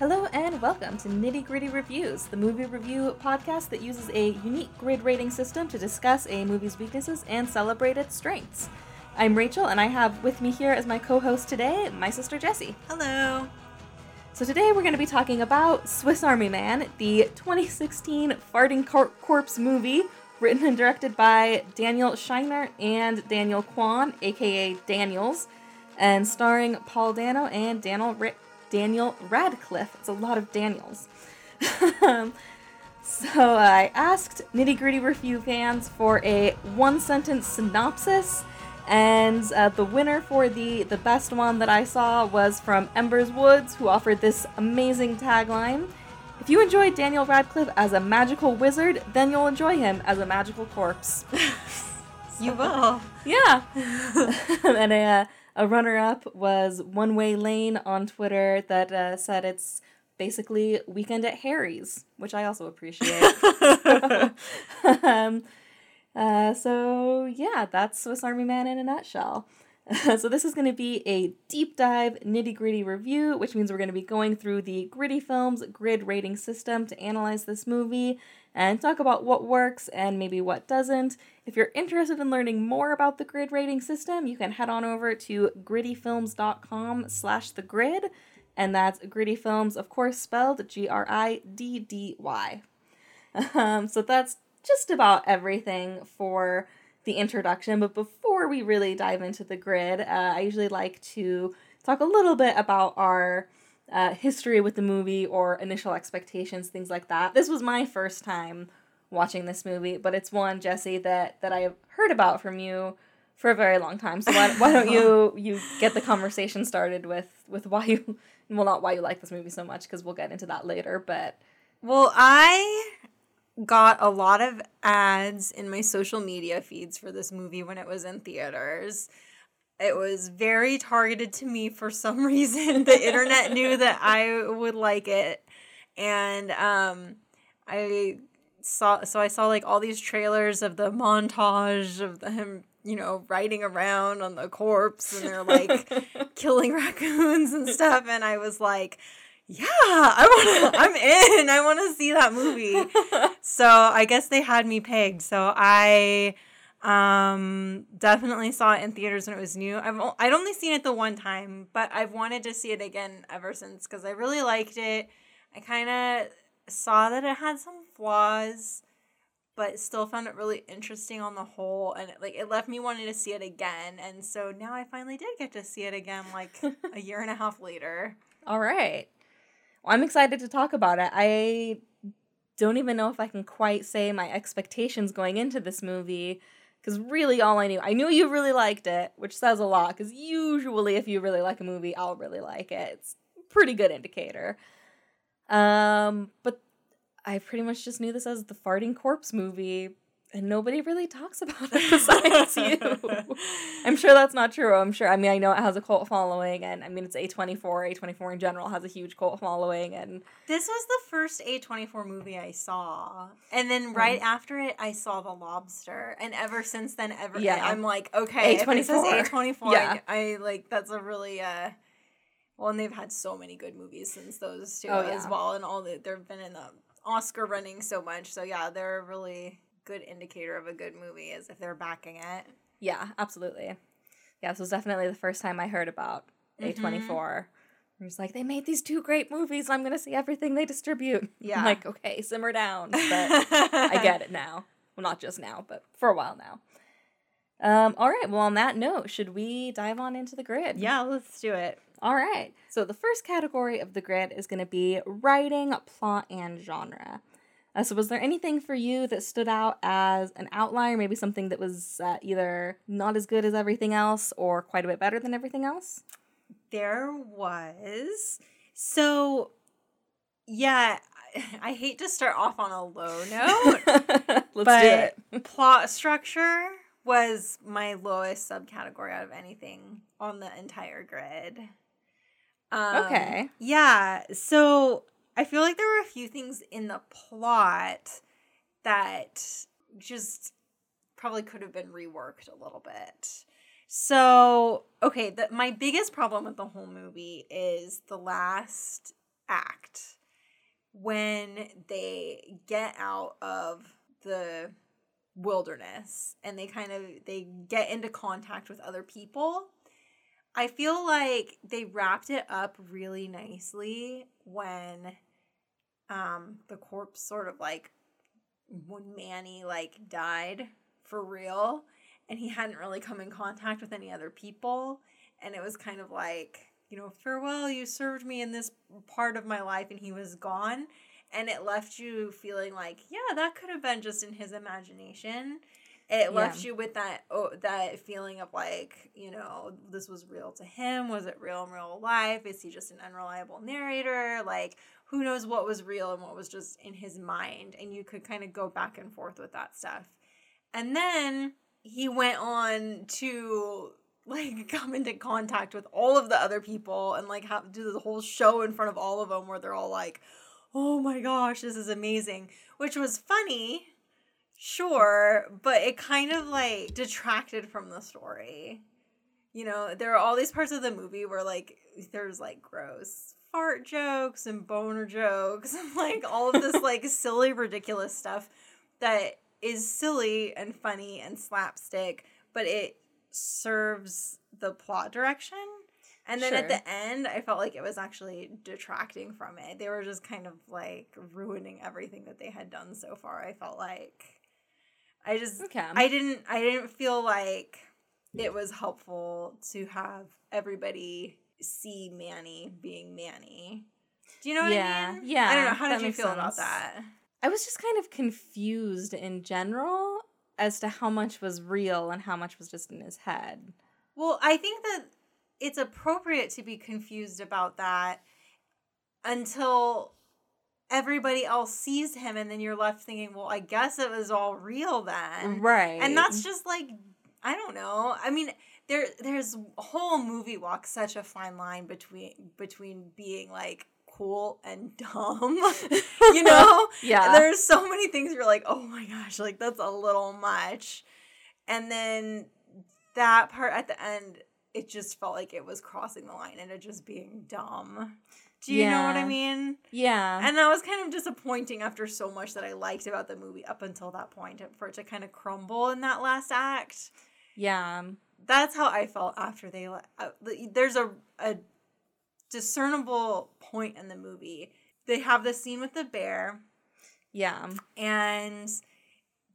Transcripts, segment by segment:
Hello and welcome to Nitty Gritty Reviews, the movie review podcast that uses a unique grid rating system to discuss a movie's weaknesses and celebrate its strengths. I'm Rachel, and I have with me here as my co host today my sister Jessie. Hello. So, today we're going to be talking about Swiss Army Man, the 2016 Farting Cor- Corpse movie, written and directed by Daniel Scheinert and Daniel Kwan, aka Daniels, and starring Paul Dano and Daniel, Ra- Daniel Radcliffe. It's a lot of Daniels. so, I asked Nitty Gritty Review fans for a one sentence synopsis and uh, the winner for the the best one that I saw was from Embers Woods, who offered this amazing tagline: "If you enjoyed Daniel Radcliffe as a magical wizard, then you'll enjoy him as a magical corpse." you will. Yeah. and I, uh, a runner-up was One Way Lane on Twitter that uh, said it's basically Weekend at Harry's, which I also appreciate. um, uh, so yeah, that's Swiss Army Man in a nutshell. so this is going to be a deep dive, nitty gritty review, which means we're going to be going through the Griddy Films grid rating system to analyze this movie and talk about what works and maybe what doesn't. If you're interested in learning more about the grid rating system, you can head on over to griddyfilms.com slash the grid, and that's Griddy Films, of course, spelled G-R-I-D-D-Y. Um, so that's just about everything for the introduction. But before we really dive into the grid, uh, I usually like to talk a little bit about our uh, history with the movie or initial expectations, things like that. This was my first time watching this movie, but it's one Jessie that that I have heard about from you for a very long time. So why, why don't you you get the conversation started with with why you well not why you like this movie so much because we'll get into that later, but well I got a lot of ads in my social media feeds for this movie when it was in theaters. It was very targeted to me for some reason. The internet knew that I would like it. And um I saw so I saw like all these trailers of the montage of them, you know, riding around on the corpse and they're like killing raccoons and stuff and I was like yeah, I want to, I'm in. I want to see that movie. so I guess they had me pegged. So I um definitely saw it in theaters when it was new. I've I'd only seen it the one time, but I've wanted to see it again ever since because I really liked it. I kind of saw that it had some flaws, but still found it really interesting on the whole, and it, like it left me wanting to see it again. And so now I finally did get to see it again, like a year and a half later. All right. Well, I'm excited to talk about it. I don't even know if I can quite say my expectations going into this movie because really all I knew, I knew you really liked it, which says a lot because usually if you really like a movie, I'll really like it. It's pretty good indicator. Um, but I pretty much just knew this as the farting corpse movie and nobody really talks about it besides you. I'm sure that's not true. I'm sure. I mean, I know it has a cult following, and I mean, it's A24. A24 in general has a huge cult following, and this was the first A24 movie I saw, and then right mm. after it, I saw The Lobster, and ever since then, ever yeah, I'm like, okay, A24. If it says A24, yeah. I, I like that's a really uh. Well, and they've had so many good movies since those two oh, yeah. as well, and all the, they've been in the Oscar running so much. So yeah, they're really good indicator of a good movie is if they're backing it. Yeah, absolutely. Yeah, this was definitely the first time I heard about mm-hmm. A24. It's like they made these two great movies. I'm gonna see everything they distribute. Yeah, I'm like okay, simmer down. But I get it now. Well, not just now, but for a while now. Um, all right. Well, on that note, should we dive on into the grid? Yeah, let's do it. All right. So the first category of the grid is going to be writing, plot, and genre. Uh, so, was there anything for you that stood out as an outlier, maybe something that was uh, either not as good as everything else or quite a bit better than everything else? There was. So, yeah, I hate to start off on a low note, but plot structure was my lowest subcategory out of anything on the entire grid. Um, okay. Yeah. So I feel like there were a few things in the plot that just probably could have been reworked a little bit. So, okay, the, my biggest problem with the whole movie is the last act when they get out of the wilderness and they kind of they get into contact with other people i feel like they wrapped it up really nicely when um the corpse sort of like when manny like died for real and he hadn't really come in contact with any other people and it was kind of like you know farewell you served me in this part of my life and he was gone and it left you feeling like yeah that could have been just in his imagination it left you with that oh, that feeling of like you know this was real to him? Was it real in real life? Is he just an unreliable narrator? Like who knows what was real and what was just in his mind? And you could kind of go back and forth with that stuff. And then he went on to like come into contact with all of the other people and like have do the whole show in front of all of them where they're all like oh my gosh, this is amazing, which was funny, sure, but it kind of like detracted from the story. You know, there are all these parts of the movie where like there's like gross fart jokes and boner jokes and like all of this like silly, ridiculous stuff that is silly and funny and slapstick, but it serves the plot direction and then sure. at the end, I felt like it was actually detracting from it. They were just kind of like ruining everything that they had done so far. I felt like I just okay. I didn't I didn't feel like it was helpful to have everybody see Manny being Manny. Do you know what yeah, I mean? Yeah. I don't know. How did you feel sense. about that? I was just kind of confused in general as to how much was real and how much was just in his head. Well, I think that it's appropriate to be confused about that until everybody else sees him and then you're left thinking well i guess it was all real then. Right and that's just like i don't know. I mean there there's a whole movie walk such a fine line between between being like cool and dumb you know? Yeah. There's so many things you're like oh my gosh like that's a little much. And then that part at the end it just felt like it was crossing the line into just being dumb. Do you yeah. know what I mean? Yeah. And that was kind of disappointing after so much that I liked about the movie up until that point for it to kind of crumble in that last act. Yeah. That's how I felt after they uh, there's a a discernible point in the movie. They have the scene with the bear. Yeah. And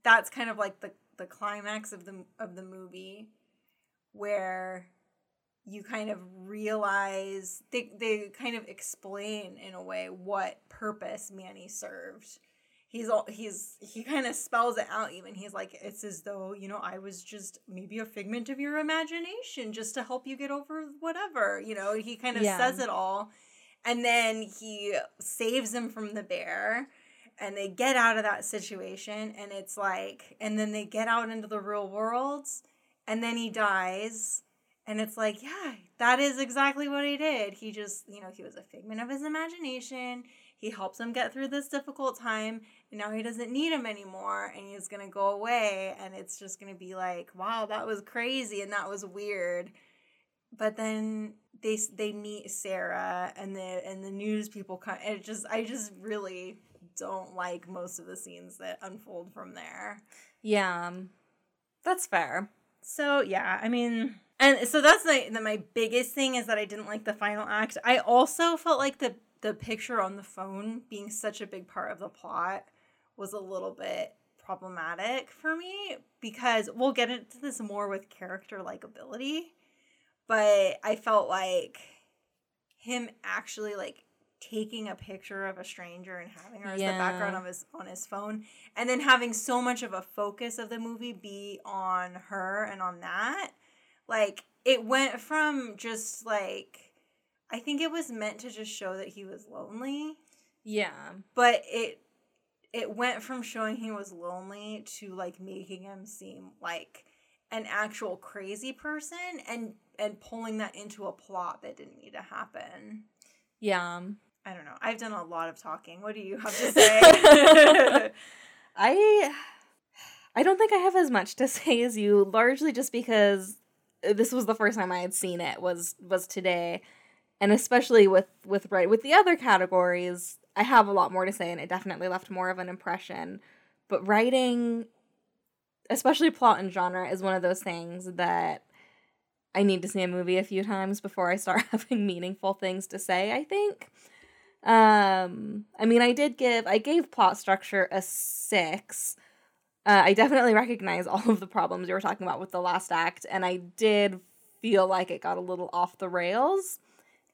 that's kind of like the the climax of the of the movie where you kind of realize they they kind of explain in a way what purpose Manny served. He's all he's he kind of spells it out even. He's like it's as though, you know, I was just maybe a figment of your imagination just to help you get over whatever. You know, he kind of yeah. says it all. And then he saves him from the bear and they get out of that situation and it's like and then they get out into the real world and then he dies and it's like, yeah, that is exactly what he did. He just, you know, he was a figment of his imagination. He helps him get through this difficult time, and now he doesn't need him anymore, and he's gonna go away, and it's just gonna be like, wow, that was crazy and that was weird. But then they they meet Sarah, and the and the news people come. And it just, I just really don't like most of the scenes that unfold from there. Yeah, um, that's fair. So yeah, I mean and so that's the, the my biggest thing is that I didn't like the final act. I also felt like the the picture on the phone being such a big part of the plot was a little bit problematic for me because we'll get into this more with character likability, but I felt like him actually like taking a picture of a stranger and having her as yeah. the background of his on his phone and then having so much of a focus of the movie be on her and on that like it went from just like I think it was meant to just show that he was lonely. Yeah. But it it went from showing he was lonely to like making him seem like an actual crazy person and and pulling that into a plot that didn't need to happen. Yeah. I don't know. I've done a lot of talking. What do you have to say? I I don't think I have as much to say as you, largely just because this was the first time I had seen it was was today, and especially with with right with the other categories, I have a lot more to say, and it definitely left more of an impression. But writing, especially plot and genre, is one of those things that I need to see a movie a few times before I start having meaningful things to say. I think. Um, I mean, I did give I gave plot structure a six. Uh, I definitely recognize all of the problems you were talking about with the last act, and I did feel like it got a little off the rails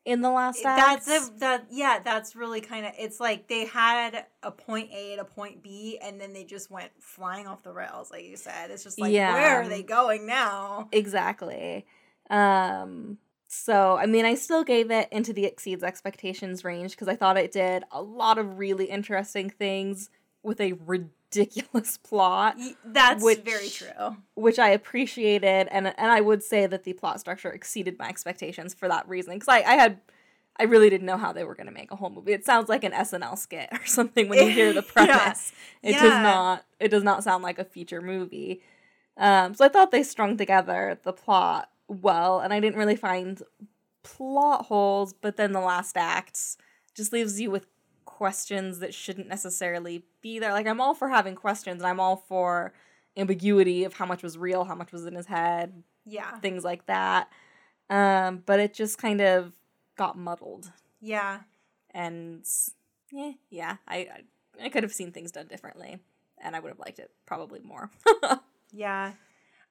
in the last act. That's a that yeah, that's really kind of it's like they had a point A and a point B and then they just went flying off the rails like you said. It's just like Yeah. where are they going now? Exactly. Um so I mean I still gave it into the exceeds expectations range because I thought it did a lot of really interesting things with a ridiculous plot, That's Which- very true. which I appreciated and and I would say that the plot structure exceeded my expectations for that reason because I, I had I really didn't know how they were going to make a whole movie. It sounds like an SNL skit or something when you hear the Yeah. premise. It does not it does not sound like a feature movie. Um, so I thought they strung together the plot well, and I didn't really find plot holes. But then the last act just leaves you with questions that shouldn't necessarily be there. Like I'm all for having questions, and I'm all for ambiguity of how much was real, how much was in his head, Yeah. things like that. Um, but it just kind of got muddled, Yeah. and yeah, yeah, I I, I could have seen things done differently, and I would have liked it probably more. Yeah.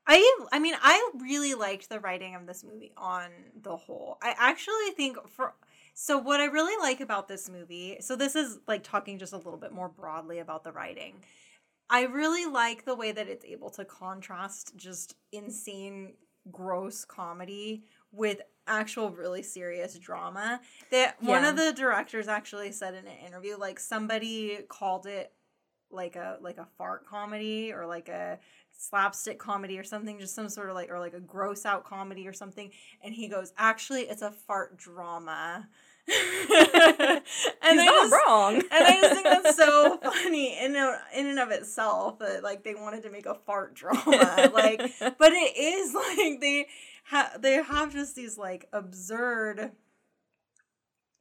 I I mean I really liked the writing of this movie on the whole. I actually think for so what I really like about this movie, so this is like talking just a little bit more broadly about the writing. I really like the way that it's able to contrast just insane gross comedy with actual really serious drama. That one of the directors actually said in an interview like somebody called it like a like a fart comedy or like a slapstick comedy or something just some sort of like or like a gross out comedy or something and he goes actually it's a fart drama and He's I not just, wrong. and I just think that's so funny in in and of itself that like they wanted to make a fart drama like but it is like they have they have just these like absurd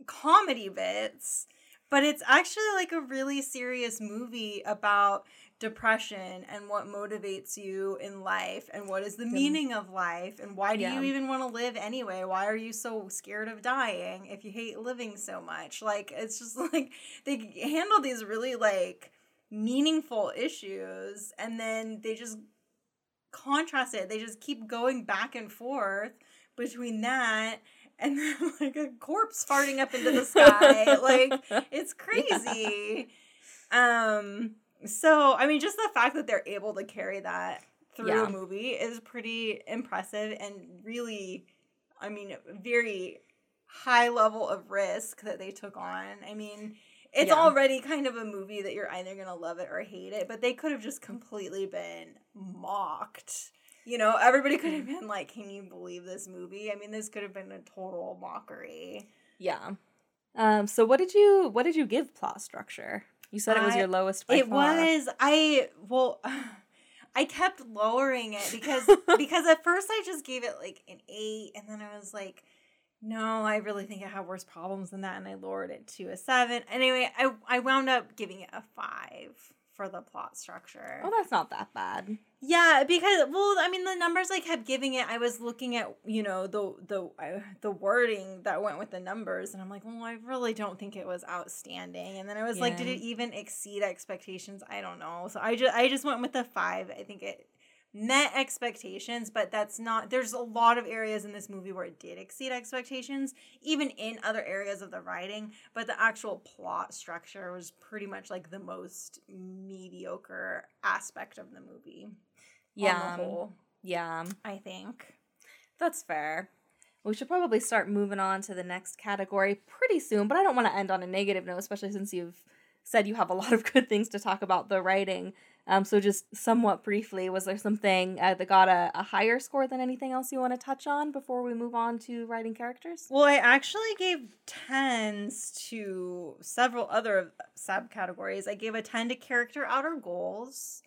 comedy bits but it's actually like a really serious movie about depression and what motivates you in life and what is the meaning of life and why do Yeah. you even want to live anyway? Why are you so scared of dying if you hate living so much? Like it's just like they handle these really like meaningful issues and then they just contrast it. They just keep going back and forth between that and then like a corpse farting up into the sky. Like it's crazy. Um so i mean just the fact that they're able to carry that through Yeah. a movie is pretty impressive and really i mean very high level of risk that they took on i mean it's Yeah. already kind of a movie that you're either gonna love it or hate it but they could have just completely been mocked you know everybody could have been like can you believe this movie i mean this could have been a total mockery Yeah. Um. So what did you what did you give plot structure? You said it was your lowest. It far. was i well i kept lowering it because because at first i just gave it like an eight and then i was like no i really think i have worse problems than that and i lowered it to a seven anyway i i wound up giving it a five for the plot structure Oh, that's not that bad. yeah, because well, I mean, the numbers I kept giving it, I was looking at you know the the uh, the wording that went with the numbers, and I'm like, well, I really don't think it was outstanding. And then I was like, did it even exceed expectations? I don't know. So I just I just went with the five. I think it met expectations, but that's not. There's a lot of areas in this movie where it did exceed expectations, even in other areas of the writing. But the actual plot structure was pretty much like the most mediocre aspect of the movie Yeah. on the whole, Yeah. I think. That's fair. We should probably start moving on to the next category pretty soon, but I don't want to end on a negative note, especially since you've said you have a lot of good things to talk about the writing. Um, so just somewhat briefly, was there something uh, that got a, a higher score than anything else you want to touch on before we move on to writing characters? Well, I actually gave tens to several other subcategories. I gave a 10 to character outer goals.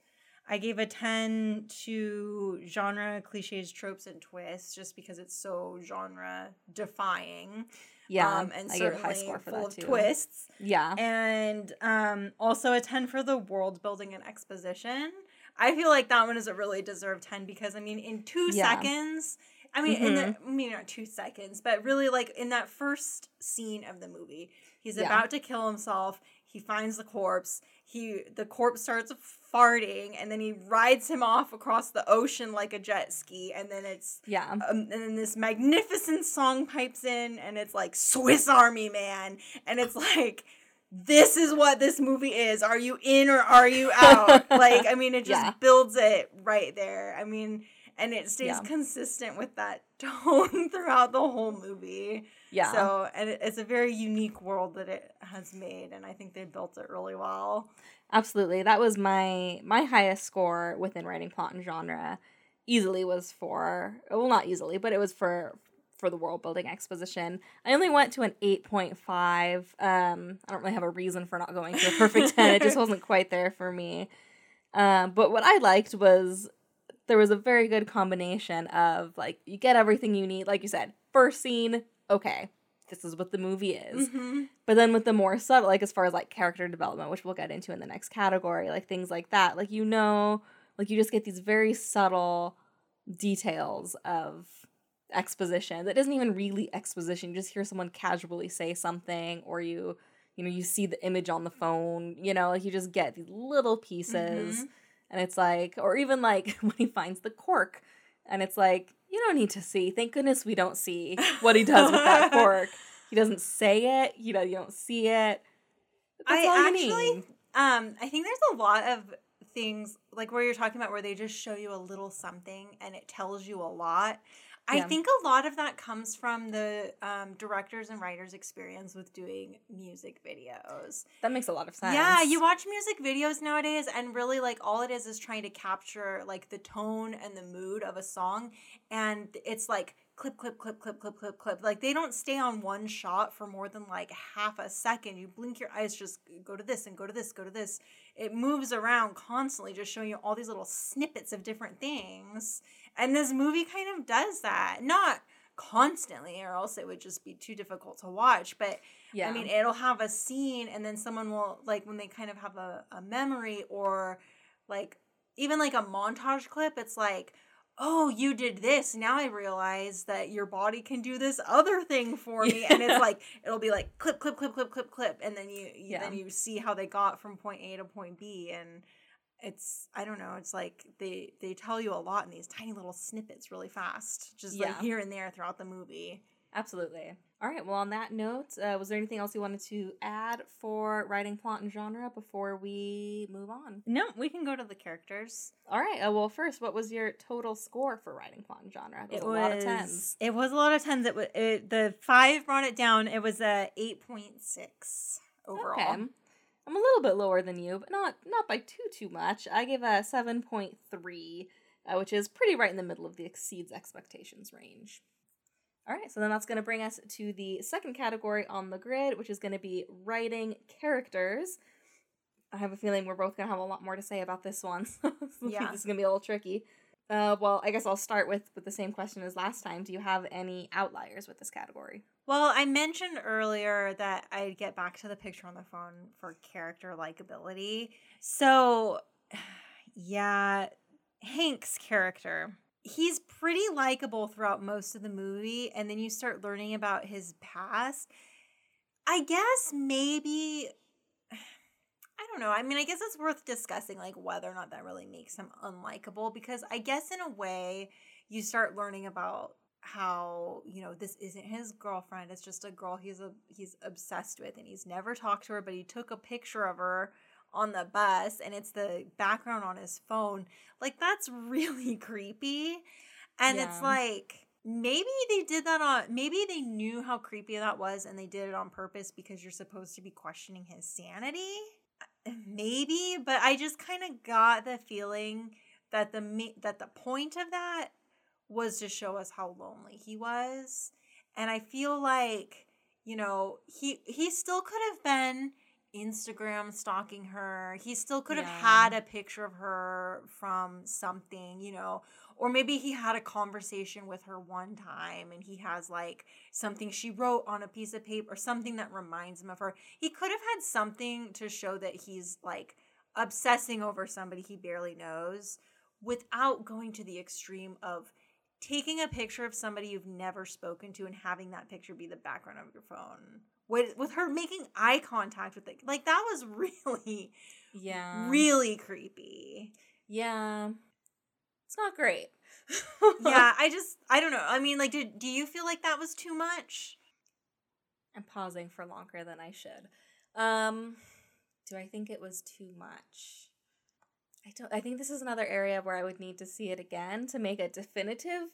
I gave a 10 to genre cliches, tropes, and twists just because it's so genre defying. Yeah, um, and I certainly high score for full that of too. twists. Yeah, And um, also a 10 for the world building and exposition. I feel like that one is a really deserved 10 because, I mean, in two Yeah. seconds, I mean, in the, maybe not two seconds, but really like in that first scene of the movie, he's Yeah. about to kill himself. He finds the corpse. He the corpse starts farting, and then he rides him off across the ocean like a jet ski, and then it's yeah, um, and then this magnificent song pipes in and it's like swiss army man. And it's like this is what this movie is. Are you in or are you out? Like i mean it just Yeah. builds it right there. I mean and it stays Yeah. consistent with that tone throughout the whole movie. Yeah. so and it, it's a very unique world that it has made and i think they built it really well Absolutely. That was my my highest score within writing plot and genre. Easily was for well not easily, but it was for for the world building exposition. I only went to an 8.5. Um I don't really have a reason for not going to a perfect 10. It just wasn't quite there for me. Um but what I liked was there was a very good combination of like you get everything you need like you said. First scene, okay. This is what the movie is. Mhm. But then with the more subtle, like as far as like character development, which we'll get into in the next category, like things like that, like you know, like you just get these very subtle details of exposition that isn't even really exposition. You just hear someone casually say something, or you, you know, you see the image on the phone, you know, like you just get these little pieces. Mhm. And it's like, or even like when he finds the cork, and it's like, you don't need to see. Thank goodness we don't see what he does with that fork. He doesn't say it. You know, you don't see it. That's I actually-. Um, I think there's a lot of things like where you're talking about where they just show you a little something and it tells you a lot. I Yeah. think a lot of that comes from the um, directors and writers' experience with doing music videos. That makes a lot of sense. Yeah, you watch music videos nowadays, and really, like, all it is is trying to capture, like, the tone and the mood of a song. And it's like clip, clip, clip, clip, clip, clip, clip. Like, they don't stay on one shot for more than, like, half a second. You blink your eyes, just go to this and go to this, go to this. It moves around constantly, just showing you all these little snippets of different things. And this movie kind of does that. Not constantly, or else it would just be too difficult to watch. But Yeah. I mean, it'll have a scene, and then someone will like when they kind of have a, a memory or like even like a montage clip. It's like, oh, you did this. Now I realize that your body can do this other thing for me, and it's like it'll be like clip, clip, clip, clip, clip, clip, and then you, you Yeah. then you see how they got from point A to point B, and it's I don't know. It's like they they tell you a lot in these tiny little snippets really fast, just like here and there throughout the movie. Absolutely. All right. Well, on that note, uh, was there anything else you wanted to add for writing plot and genre before we move on? No, we can go to the characters. All right. Uh, well, first, what was your total score for writing plot and genre? It was a lot of tens. It was a lot of tens. It was it, the five brought it down. It was a eight point six overall. Okay. I'm a little bit lower than you, but not not by too too much. I gave a seven point three, uh, which is pretty right in the middle of the exceeds expectations range. All right, so then that's going to bring us to the second category on the grid, which is going to be writing characters. I have a feeling we're both going to have a lot more to say about this one. so Yeah. this is going to be a little tricky. Uh, well, I guess I'll start with with the same question as last time. Do you have any outliers with this category? Well, I mentioned earlier that I'd get back to the picture on the phone for character likability. So, yeah, Hank's character. He's pretty likable throughout most of the movie, and then you start learning about his past. I guess maybe I don't know. I mean, I guess it's worth discussing like whether or not that really makes him unlikable because I guess in a way you start learning about how, you know, this isn't his girlfriend. It's just a girl he's a he's obsessed with and he's never talked to her, but he took a picture of her on the bus and it's the background on his phone. Like that's really creepy. And it's like maybe they did that on maybe they knew how creepy that was and they did it on purpose because you're supposed to be questioning his sanity maybe but i just kind of got the feeling that the me- that the point of that was to show us how lonely he was and i feel like you know he he still could have been Instagram stalking her. He still could have Yeah. had a picture of her from something, you know, or maybe he had a conversation with her one time and he has like something she wrote on a piece of paper or something that reminds him of her. He could have had something to show that he's like obsessing over somebody he barely knows without going to the extreme of taking a picture of somebody you've never spoken to and having that picture be the background of your phone with with her making eye contact with it like that was really Yeah. really creepy Yeah. It's not great. yeah i just i don't know i mean like do, do you feel like that was too much I'm pausing for longer than I should. Um, do I think it was too much? I don't. I think this is another area where I would need to see it again to make a definitive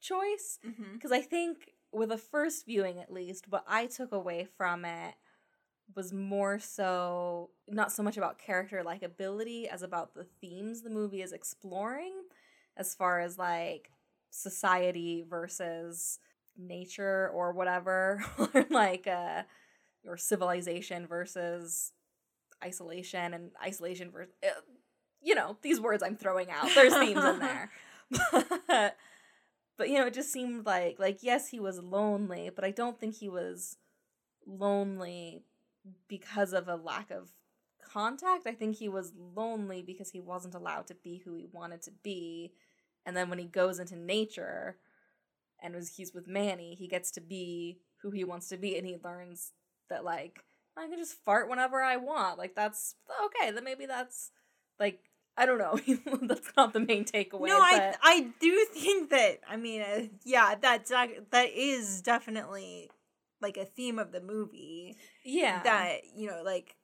choice. mm-hmm. Because I think with a first viewing, at least, what I took away from it was more so not so much about character likability as about the themes the movie is exploring, as far as like society versus nature or whatever, or like uh, or civilization versus isolation and isolation versus you know these words I'm throwing out. There's themes in there, but but you know it just seemed like like yes he was lonely, but I don't think he was lonely because of a lack of contact. I think he was lonely because he wasn't allowed to be who he wanted to be. And then when he goes into nature and was he's with Manny, he gets to be who he wants to be and he learns that like I can just fart whenever I want. Like that's okay, then maybe that's like I don't know. that's not the main takeaway. no i i do think that i mean uh, yeah that's that is definitely like a theme of the movie yeah. that you know like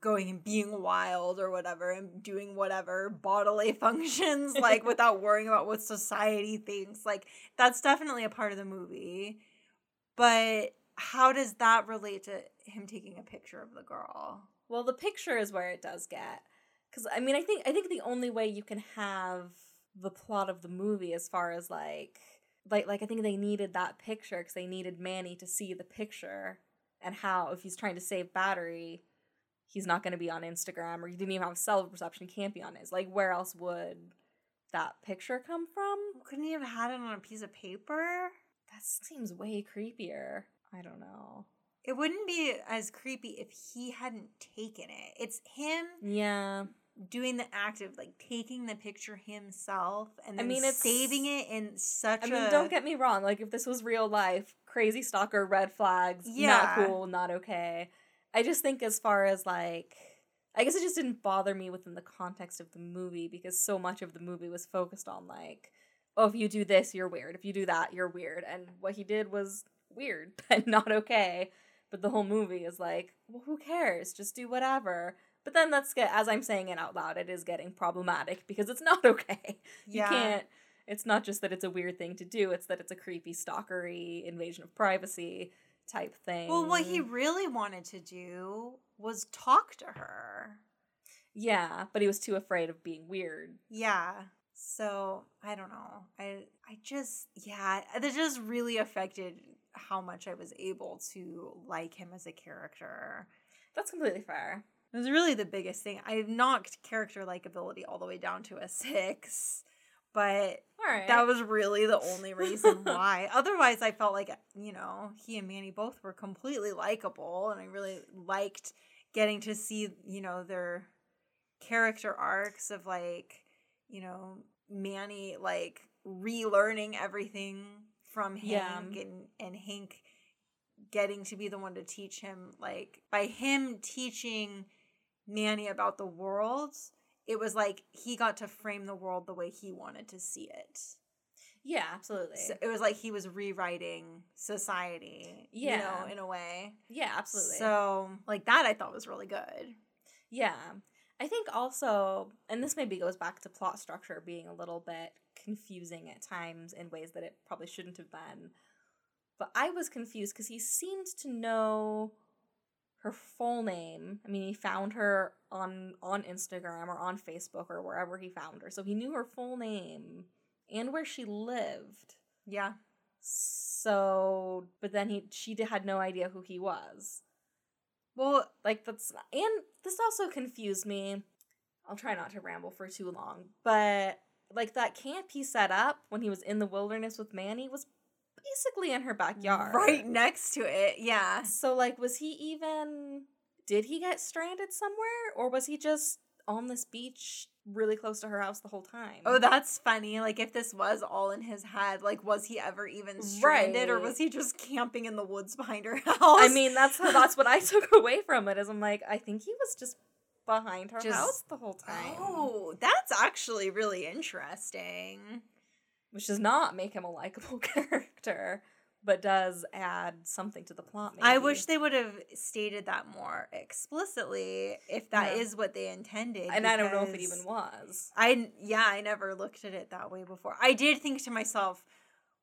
going and being wild or whatever and doing whatever bodily functions like without worrying about what society thinks like that's definitely a part of the movie but how does that relate to him taking a picture of the girl Well, the picture is where it does get cuz I mean, I think I think the only way you can have the plot of the movie as far as like like like I think they needed that picture cuz they needed Manny to see the picture and how if he's trying to save battery, he's not going to be on Instagram or he didn't even have cell reception, he can't be on his. Like where else would that picture come from? couldn't he have had it on a piece of paper That seems way creepier. I don't know. It wouldn't be as creepy if he hadn't taken it it's him Yeah. doing the act of like taking the picture himself and I mean, it's- saving it in such I a mean, don't get me wrong. Like, if this was real life, crazy stalker, red flags, Yeah. not cool, not okay. I just think, as far as like, I guess it just didn't bother me within the context of the movie because so much of the movie was focused on like, oh, if you do this, you're weird. If you do that, you're weird. And what he did was weird and not okay. But the whole movie is like, well, who cares? Just do whatever. But then that's get as I'm saying it out loud, it is getting problematic because it's not okay. You Yeah. can't it's not just that it's a weird thing to do, it's that it's a creepy stalkery invasion of privacy type thing. Well, what he really wanted to do was talk to her. Yeah, but he was too afraid of being weird. Yeah. So I don't know. I I just yeah, that just really affected how much I was able to like him as a character. That's completely fair. It was really the biggest thing. I knocked character likability all the way down to a six, but right. that was really the only reason why. Otherwise, I felt like you know he and Manny both were completely likable, and I really liked getting to see you know their character arcs of like you know Manny like relearning everything from Yeah. Hank and and Hank getting to be the one to teach him like by him teaching Manny about the world it was like he got to frame the world the way he wanted to see it yeah, absolutely. so it was like he was rewriting society you Yeah. know in a way yeah, absolutely. so like that i thought was really good Yeah. I think also, and this maybe goes back to plot structure being a little bit confusing at times in ways that it probably shouldn't have been. But I was confused because he seemed to know her full name. I mean, he found her on on Instagram or on Facebook or wherever he found her. So he knew her full name and where she lived. yeah So, but then he she had no idea who he was. Well, Like that's and this also confused me. I'll try not to ramble for too long, but like that camp he set up when he was in the wilderness with Manny was basically in her backyard. right next to it. Yeah. So like was he even did he get stranded somewhere or was he just on this beach really close to her house the whole time? Oh, that's funny. Like if this was all in his head, like was he ever even stranded or was he just camping in the woods behind her house? I mean, that's that's what I took away from it. Is I'm like, I think he was just behind her Just- house the whole time, Oh, that's actually really interesting. which does not make him a likable character, but does add something to the plot. Maybe. I wish they would have stated that more explicitly if that is Yeah. what they intended. and I don't know if it even was. I yeah, I never looked at it that way before. I did think to myself,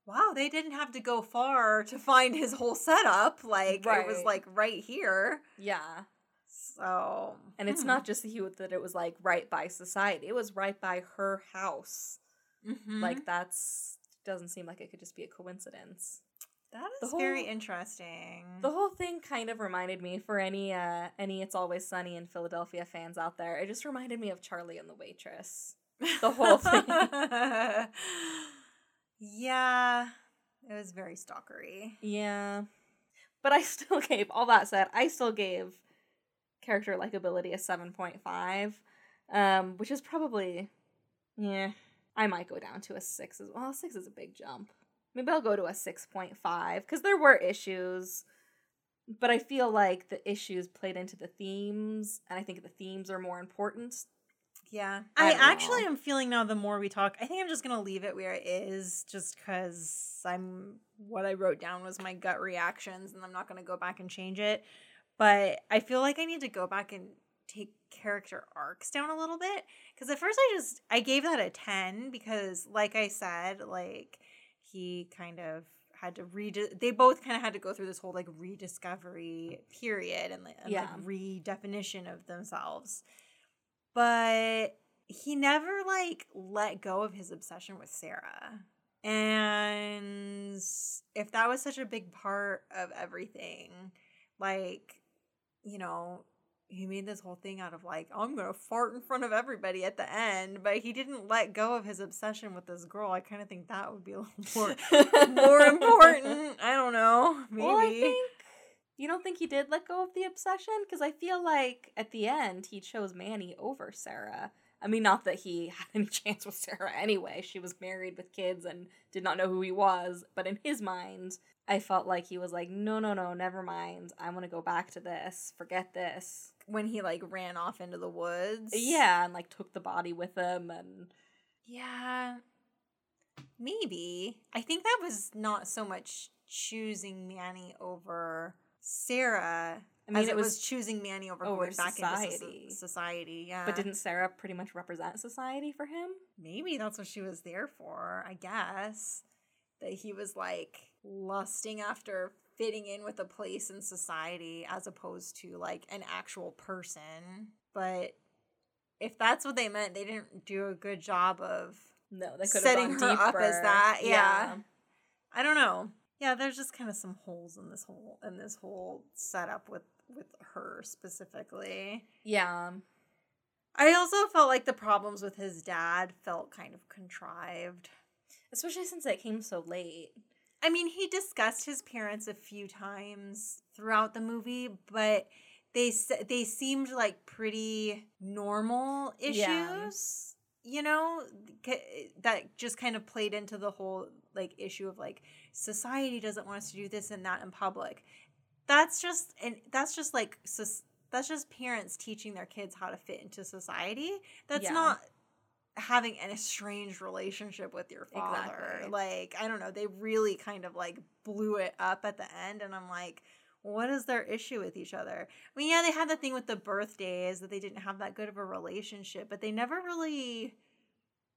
wow, they didn't have to go far to find his whole setup. Like it was like right here. Yeah, So and it's hmm. not just the that it was like right by society; it was right by her house. Mhm. Like that's doesn't seem like it could just be a coincidence. That very whole- interesting. The whole thing kind of reminded me for any uh any It's Always Sunny in Philadelphia fans out there. It just reminded me of Charlie and the Waitress. the whole thing. yeah, it was very stalkery. Yeah. But I still gave all that said, I still gave character likability a 7.5. Um, which is probably yeah, I might go down to a 6 as well. 6 is a big jump. Maybe I'll go to a 6.5 cuz there were issues. But I feel like the issues played into the themes, and I think the themes are more important. Yeah. I I, actually know. am feeling now the more we talk, I think I'm just going to leave it where it is just cuz I'm what I wrote down was my gut reactions and I'm not going to go back and change it. But I feel like I need to go back and take character arcs down a little bit cuz at first I just I gave that a 10 because like I said, like he kind of had to read they both kind of had to go through this whole like rediscovery period and, and Yeah. like redefinition of themselves but he never like let go of his obsession with Sarah. And if that was such a big part of everything, like, you know, he made this whole thing out of like, I'm gonna fart in front of everybody at the end, but he didn't let go of his obsession with this girl. I kind of think that would be a little more more important. I don't know. Maybe. Well, I think you don't think he did let go of the obsession because I feel like at the end he chose Manny over Sarah. I mean, not that he had any chance with Sarah anyway. She was married with kids and did not know who he was. But in his mind, I felt like he was like, no, no, no, never mind. I want to go back to this. Forget this. When he like ran off into the woods. Yeah, and like took the body with him and Yeah. Maybe. I think that was not so much choosing Manny over Sarah. I mean, it it was, was choosing Manny over, over going back into society. soci- society. Yeah. but didn't Sarah pretty much represent society for him? maybe that's what she was there for, I guess. That he was like lusting after fitting in with a place in society as opposed to like an actual person. But if that's what they meant, they didn't do a good job of No, they could Setting her gone up as deeper. that, yeah. I don't know. Yeah, there's just kind of some holes in this whole in this whole setup with with her specifically. Yeah. I also felt like the problems with his dad felt kind of contrived. Especially since it came so late. I mean, he discussed his parents a few times throughout the movie, but they they seemed like pretty normal issues. Yeah. You know, that just kind of played into the whole like issue of like society doesn't want us to do this and that in public. That's just and that's just like that's just parents teaching their kids how to fit into society. That's Yeah. not having an estranged relationship with your father. Exactly. Like, I don't know, they really kind of like blew it up at the end and I'm like, what is their issue with each other? I mean, yeah, they had the thing with the birthdays that they didn't have that good of a relationship, but they never really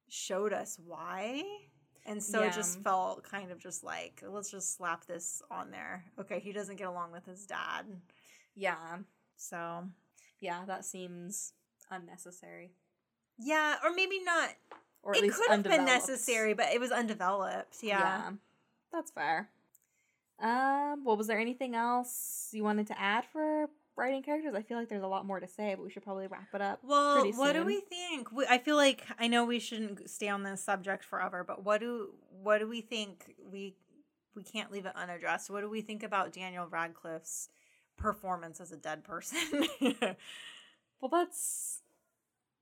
showed us why. And so it just felt kind of just like, let's just slap this on there. Okay, he doesn't get along with his dad. Yeah. So, Yeah, that seems unnecessary. Yeah, or maybe not. Or it could have been necessary, but it was undeveloped. Yeah. That's fair. Um, well, was there anything else you wanted to add for writing characters, I feel like there's a lot more to say, but we should probably wrap it up. Well, what do we think? We, I feel like I know we shouldn't stay on this subject forever, but what do what do we think? We we can't leave it unaddressed. What do we think about Daniel Radcliffe's performance as a dead person? Well, that's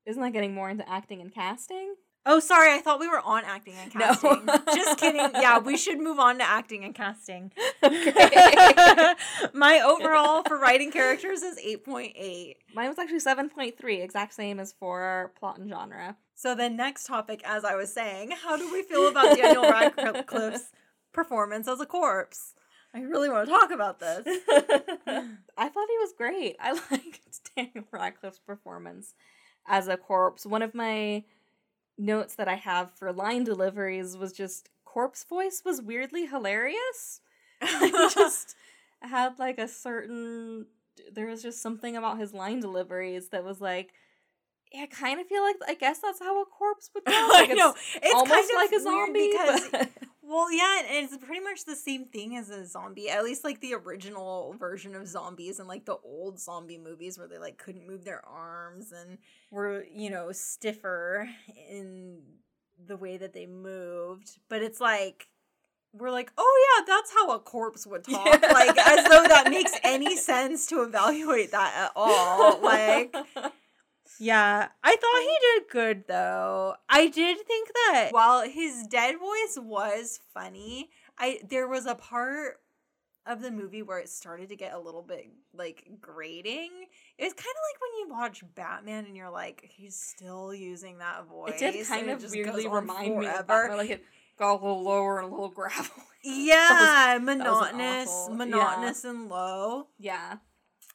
isn't that getting more into acting and casting? oh, sorry, I thought we were on acting and casting. No. Just kidding. Yeah, we should move on to acting and casting. Okay. My overall for writing characters is 8.8. Mine was actually seven point three, exact same as for plot and genre. So the next topic, as I was saying, how do we feel about Daniel Radcliffe's performance as a corpse? I really want to talk about this. I thought he was great. I liked Daniel Radcliffe's performance as a corpse. One of my notes that I have for line deliveries was just corpse voice was weirdly hilarious. he just had like a certain there was just something about his line deliveries that was like I kind of feel like I guess that's how a corpse would talk. I know it's almost kind of like a zombie because well, yeah, and it's pretty much the same thing as a zombie. At least like the original version of zombies and like the old zombie movies where they like couldn't move their arms and were you know stiffer in the way that they moved. But it's like we're like, oh yeah, that's how a corpse would talk. Yeah. Like as though that makes any sense to evaluate that at all. Like yeah, I thought he did good though. I did think that while his dead voice was funny, I there was a part of the movie where it started to get a little bit like grating. It was kind of like when you watch Batman and you're like, he's still using that voice. it did kind and of weirdly goes on remind me of that, forever. where, like it got a little lower and a little gravelly. Yeah, was monotonous, awful. monotonous and low. Yeah.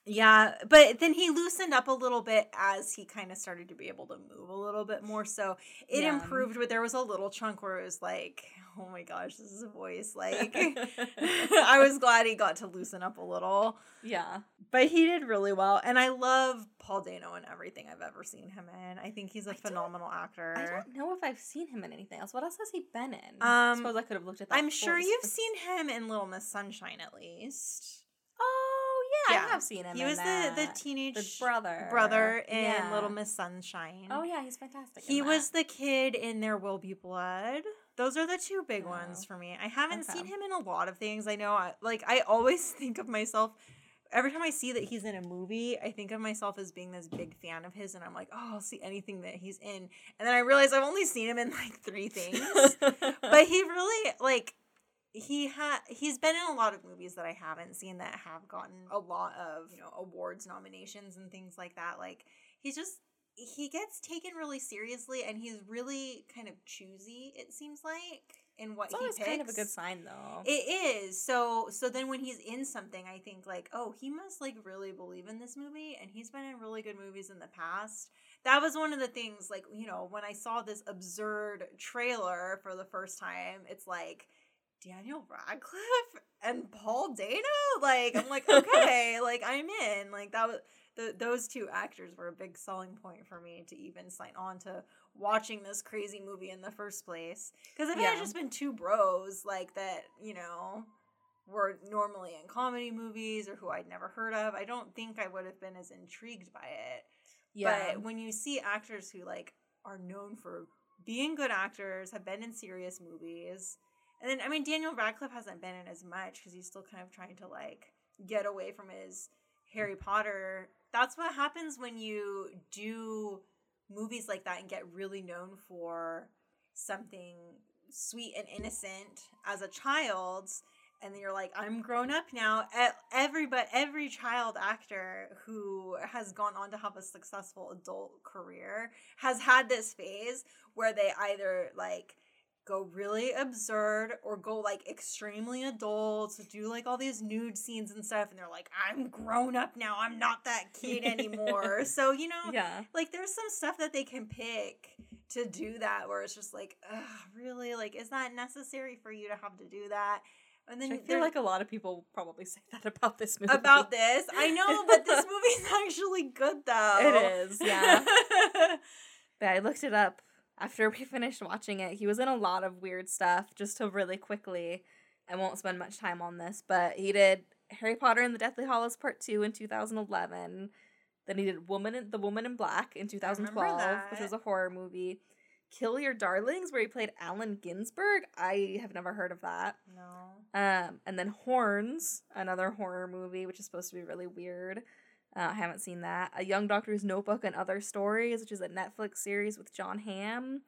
Yeah, but then he loosened up a little bit as he kind of started to be able to move a little bit more. So it Yeah. improved, but there was a little chunk where it was like, oh my gosh, this is a voice. Like, I was glad he got to loosen up a little. yeah. But he did really well. And I love Paul Dano in everything I've ever seen him in. I think he's a I phenomenal actor. I don't know if I've seen him in anything else. What else has he been in? Um, I suppose I could have looked at that. I'm sure you've seen him in Little Miss Sunshine at least. Oh yeah. I have seen him. He was the, the teenage the brother. brother in Yeah. Little Miss Sunshine. Oh yeah, he's fantastic. He was the kid in There Will Be Blood. Those are the two big Oh. ones for me. I haven't Okay. seen him in a lot of things. I know, I, like, I always think of myself. Every time I see that he's in a movie, I think of myself as being this big fan of his, and I'm like, oh, I'll see anything that he's in. And then I realize I've only seen him in like three things. but he really, like, he had he's been in a lot of movies that I haven't seen that have gotten a lot of you know awards nominations and things like that. Like he's just he gets taken really seriously and he's really kind of choosy. It seems like in what it's he always picks. kind of a good sign though. It is so so. Then when he's in something, I think like, oh, he must like really believe in this movie, and he's been in really good movies in the past. That was one of the things, like you know, when I saw this absurd trailer for the first time, it's like Daniel Radcliffe and Paul Dano. Like I'm like, okay, like I'm in. Like that was the, those two actors were a big selling point for me to even sign on to watching this crazy movie in the first place. Because if it had just been two bros like that, you know, were normally in comedy movies or who I'd never heard of, I don't think I would have been as intrigued by it. yeah. But when you see actors who like are known for being good actors, have been in serious movies, and then I mean Daniel Radcliffe hasn't been in as much because he's still kind of trying to like get away from his Harry Potter. That's what happens when you do movies like that and get really known for something sweet and innocent as a child and then you're like i'm grown up now every but every child actor who has gone on to have a successful adult career has had this phase where they either like go really absurd or go like extremely adult to do like all these nude scenes and stuff and they're like i'm grown up now i'm not that kid anymore so you know yeah. like there's some stuff that they can pick to do that where it's just like Ugh, really like is that necessary for you to have to do that and then Which I feel like a lot of people probably say that about this movie. about this i know but this movie's actually good though It is, yeah. But I looked it up after we finished watching it. He was in a lot of weird stuff. Just to really quickly, I won't spend much time on this, but he did Harry Potter and the Deathly Hallows Part 2 in 2011. Then he did Woman in, The Woman in Black in 2012, which was a horror movie. Kill Your Darlings, where he played Allen Ginsberg. I have never heard of that. No. Um, and then Horns, another horror movie, which is supposed to be really weird. Uh, I haven't seen that. A Young Doctor's Notebook and Other Stories, which is a Netflix series with Jon Hamm.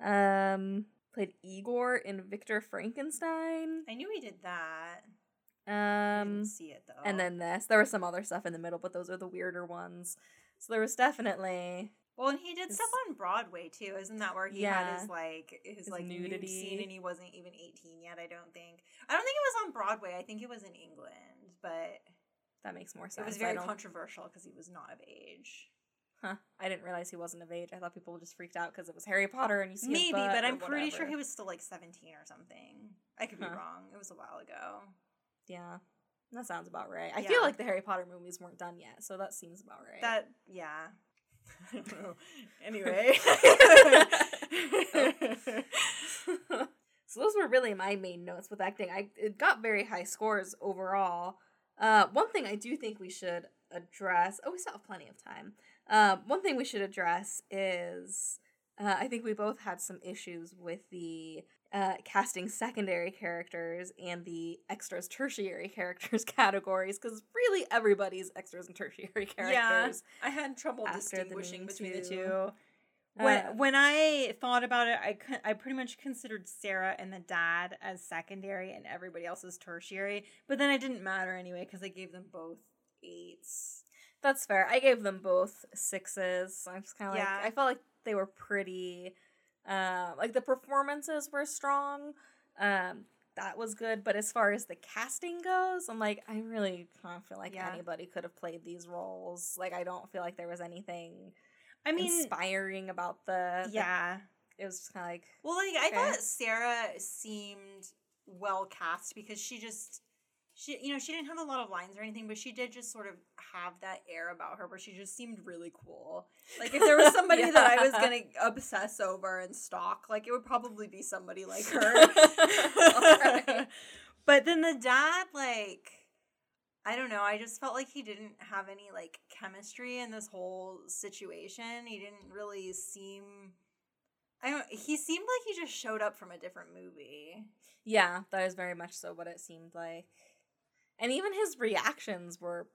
Um, played Igor in Victor Frankenstein. I knew he did that. I Um, didn't see it though. and then this. There was some other stuff in the middle, but those are the weirder ones. So there was definitely Well, and he did His- stuff on Broadway too, isn't that where he Yeah. had his like his, His like nudity nudity. scene, and he wasn't even eighteen yet. I don't think. I don't think it was on Broadway. I think it was in England, but that makes more sense. it was very controversial because he was not of age. Huh. I didn't realize he wasn't of age. I thought people just freaked out because it was Harry Potter and you see Maybe, but I'm pretty sure he was still like seventeen or something. I could be wrong. It was a while ago. Yeah, that sounds about right. I Yeah. feel like the Harry Potter movies weren't done yet, so that seems about right. That yeah. I don't know. Anyway. so those were really my main notes with acting. I it got very high scores overall. Uh, one thing I do think we should address. Oh, we still have plenty of time. Uh, one thing we should address is uh, I think we both had some issues with the uh, casting secondary characters and the extras tertiary characters categories because really everybody's extras and tertiary characters. Yeah, I had trouble the distinguishing main between the two. When Uh, when I thought about it, I I pretty much considered Sarah and the dad as secondary and everybody else as tertiary. But then it didn't matter anyway because I gave them both eights. That's fair. I gave them both sixes. I'm just kind of Yeah. like I felt like they were pretty. Uh, like the performances were strong. Um, that was good. But as far as the casting goes, I'm like I really don't feel like Yeah. anybody could have played these roles. Like I don't feel like there was anything I mean, inspiring about the. the- yeah. it was just kind of like Well, like I thought Sarah seemed well cast because she just she you know she didn't have a lot of lines or anything, but she did just sort of have that air about her where she just seemed really cool. Like if there was somebody that I was gonna obsess over and stalk, like it would probably be somebody like her. Alright. but then the dad, like. I don't know. I just felt like he didn't have any like chemistry in this whole situation. He didn't really seem I don't he seemed like he just showed up from a different movie. Yeah, that is very much so what it seemed like. And even his reactions were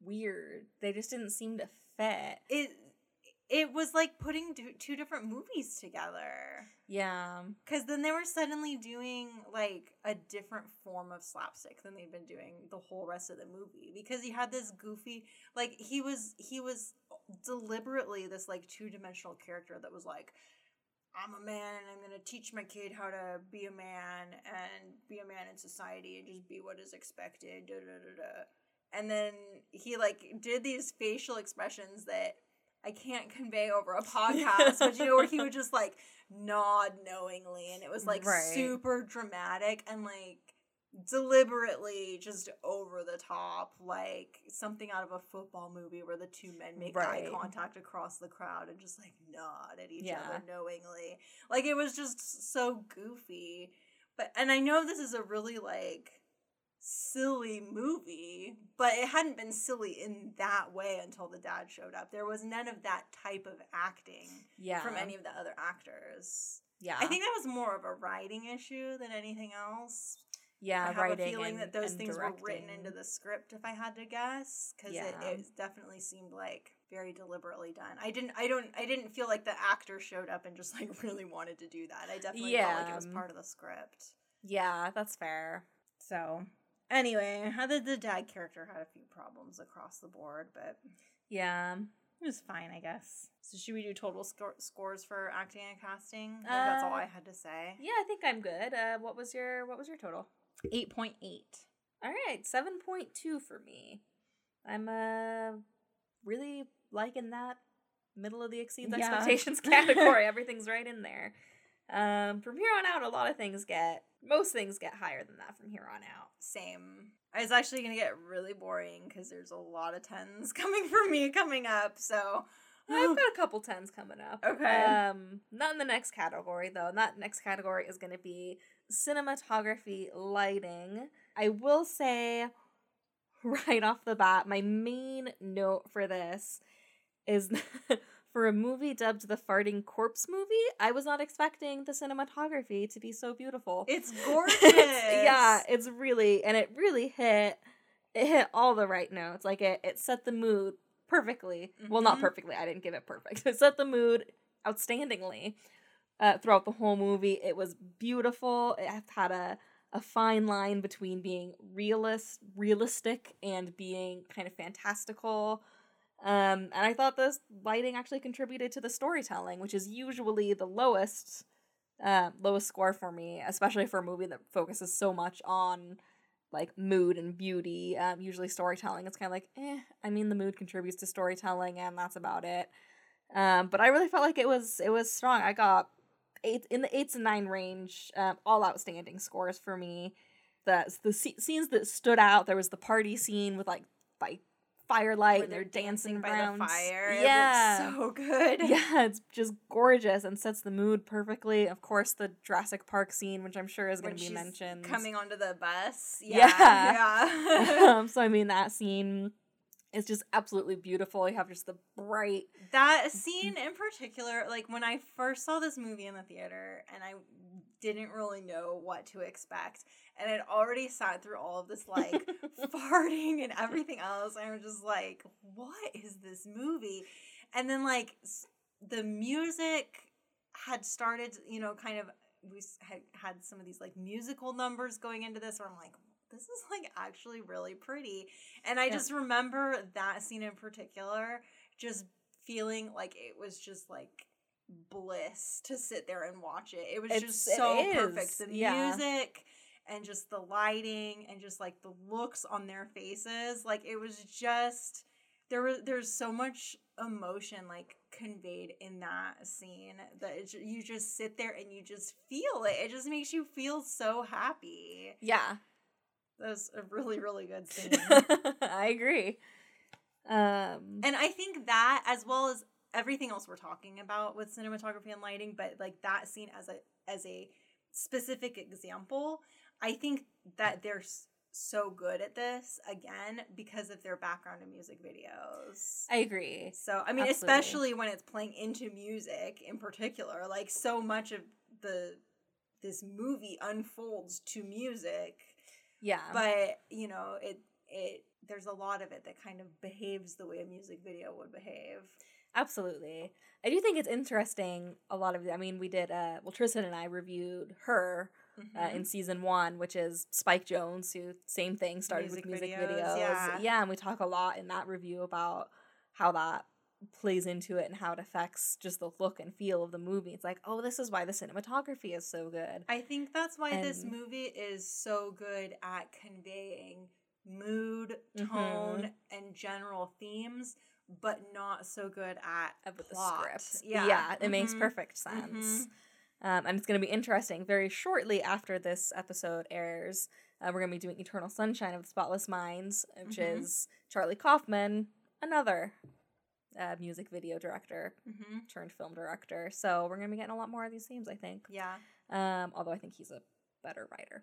weird. They just didn't seem to fit. It it was like putting two, two different movies together. Yeah. Cuz then they were suddenly doing like a different form of slapstick than they've been doing the whole rest of the movie because he had this goofy like he was he was deliberately this like two-dimensional character that was like I'm a man and I'm going to teach my kid how to be a man and be a man in society and just be what is expected. Da, da, da, da. And then he like did these facial expressions that I can't convey over a podcast, but you know, where he would just like nod knowingly and it was like Right. super dramatic and like deliberately just over the top, like something out of a football movie where the two men make Right. eye contact across the crowd and just like nod at each Yeah. other knowingly. Like it was just so goofy. But and I know this is a really like silly movie, but it hadn't been silly in that way until the dad showed up. There was none of that type of acting Yeah. from any of the other actors. Yeah. I think that was more of a writing issue than anything else. yeah, I have writing a feeling and, that those things directing. were written into the script if I had to guess because Yeah. it, it definitely seemed like very deliberately done. I didn't I don't I didn't feel like the actor showed up and just like really wanted to do that. I definitely felt like it was part of the script. Yeah, that's fair. So anyway, how did the dad character had a few problems across the board, but Yeah. it was fine, I guess. So should we do total sco- scores for acting and casting? Think that's all Uh, I had to say. Yeah, I think I'm good. Uh, what was your what was your total? Eight point eight. All right, seven point two for me. I'm uh really liking that middle of the exceeds Yeah. expectations category. Everything's right in there. Um, from here on out, a lot of things get most things get higher than that from here on out. Same. It's actually gonna get really boring because there's a lot of tens coming for me coming up. So I've got a couple tens coming up. Okay. Um, not in the next category though. That next category is going to be cinematography lighting. I will say right off the bat, my main note for this is for a movie dubbed the Farting Corpse movie, I was not expecting the cinematography to be so beautiful. It's gorgeous. It's- yeah, it's really and it really hit it hit all the right notes. Like it it set the mood perfectly. Well, not Mhm. perfectly. I didn't give it perfect. It set the mood outstandingly uh, throughout the whole movie. It was beautiful. It had a a fine line between being realist, realistic, and being kind of fantastical. Um, and I thought this lighting actually contributed to the storytelling, which is usually the lowest, uh, lowest score for me, especially for a movie that focuses so much on like mood and beauty. Um, usually storytelling, it's kind of like, eh. I mean, the mood contributes to storytelling, and that's about it. Um, but I really felt like it was it was strong. I got eight in the eights and nine range, um, all outstanding scores for me. The the sce- scenes that stood out, there was the party scene with like like firelight Where they're dancing, by around. the fire. Yeah, It looks so good. yeah, it's just gorgeous and sets the mood perfectly. Of course, the Jurassic Park scene, which I'm sure is going to be mentioned. coming onto the bus. Yeah. Yeah. yeah. um, so I mean, that scene is just absolutely beautiful. You have just the bright. that scene in particular, like when I first saw this movie in the theater and I didn't really know what to expect, and I'd already sat through all of this like farting and everything else, and I was just like, what is this movie? And then like the music had started, you know, kind of we had had some of these like musical numbers going into this where I'm like, this is like actually really pretty. And I Yeah. just remember that scene in particular just feeling like it was just like bliss to sit there and watch it. It was It's- just so perfect. The yeah. music and just the lighting and just like the looks on their faces, like it was just there was there's so much emotion like conveyed in that scene that you just sit there and you just feel it. It just makes you feel so happy. Yeah, That was a really really good scene. I agree. Um, and I think that as well as everything else we're talking about with cinematography and lighting, but like that scene as a as a specific example, I think that they're so good at this again because of their background in music videos. I agree. So I mean, Absolutely. especially when it's playing into music in particular, like so much of the this movie unfolds to music, Yeah, but you know it it there's a lot of it that kind of behaves the way a music video would behave. absolutely. I do think it's interesting. A lot of, I mean, we did. Uh, well, Tristan and I reviewed her uh, Mhm. in season one, which is Spike Jonze, who same thing started Music with music videos, videos. yeah. and we talk a lot in that review about how that plays into it and how it affects just the look and feel of the movie. It's like, oh, this is why the cinematography is so good. I think that's why this movie is so good at conveying mood, Mhm. tone, and general themes, but not so good at the script. Yeah, it makes Mhm. perfect sense. Um, and it's going to be interesting. Very shortly after this episode airs, uh, we're going to be doing Eternal Sunshine of the Spotless Minds, which Mhm. is Charlie Kaufman, another uh, music video director Mm-hmm. turned film director. So we're going to be getting a lot more of these themes, I think. Yeah. Um, although I think he's a better writer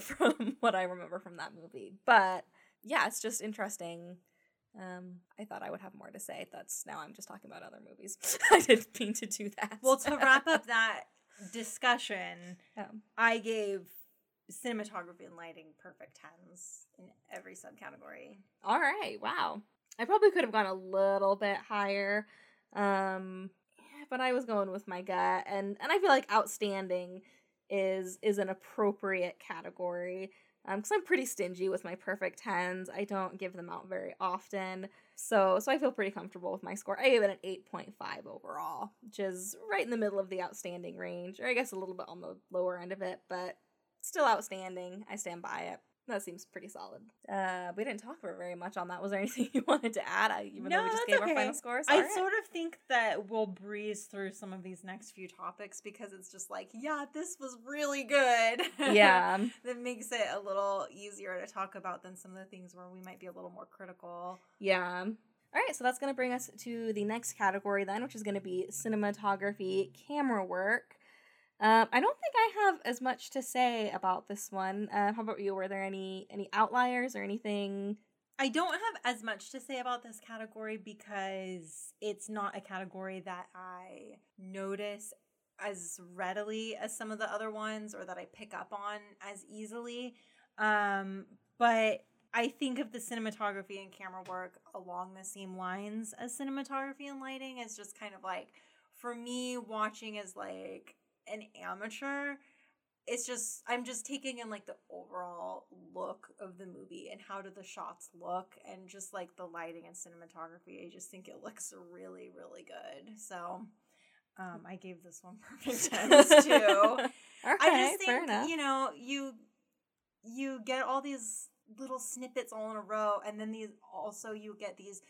from what I remember from that movie. But yeah, it's just interesting. Um, I thought I would have more to say. That's now I'm just talking about other movies. I didn't mean to do that. Well, to wrap up that discussion, Um, I gave cinematography and lighting perfect tens in every subcategory. all right, wow. I probably could have gone a little bit higher. Um, but I was going with my gut and and I feel like outstanding is is an appropriate category. Um, because I'm pretty stingy with my perfect tens. I don't give them out very often. So so I feel pretty comfortable with my score. I gave it an 8.5 overall, which is right in the middle of the outstanding range, or I guess a little bit on the lower end of it, but still outstanding. I stand by it. That seems pretty solid. Uh, we didn't talk for very much on that. Was there anything you wanted to add? I, even though we just gave our final scores. I right. sort of think that we'll breeze through some of these next few topics because it's just like, yeah, this was really good. yeah. that makes it a little easier to talk about than some of the things where we might be a little more critical. Yeah. All right, so that's going to bring us to the next category then, which is going to be cinematography, camera work. Um, I don't think I have as much to say about this one. Uh, how about you? Were there any any outliers or anything I don't have as much to say about this category because it's not a category that I notice as readily as some of the other ones or that I pick up on as easily. Um, but I think of the cinematography and camera work along the same lines as cinematography and lighting. It's just kind of like, for me, watching is like an amateur, it's just I'm just taking in like the overall look of the movie and how do the shots look and just like the lighting and cinematography. I just think it looks really really good. So um, I gave this one perfect tens too. okay, I just fair think enough. you know you you get all these little snippets all in a row, and then these also you get these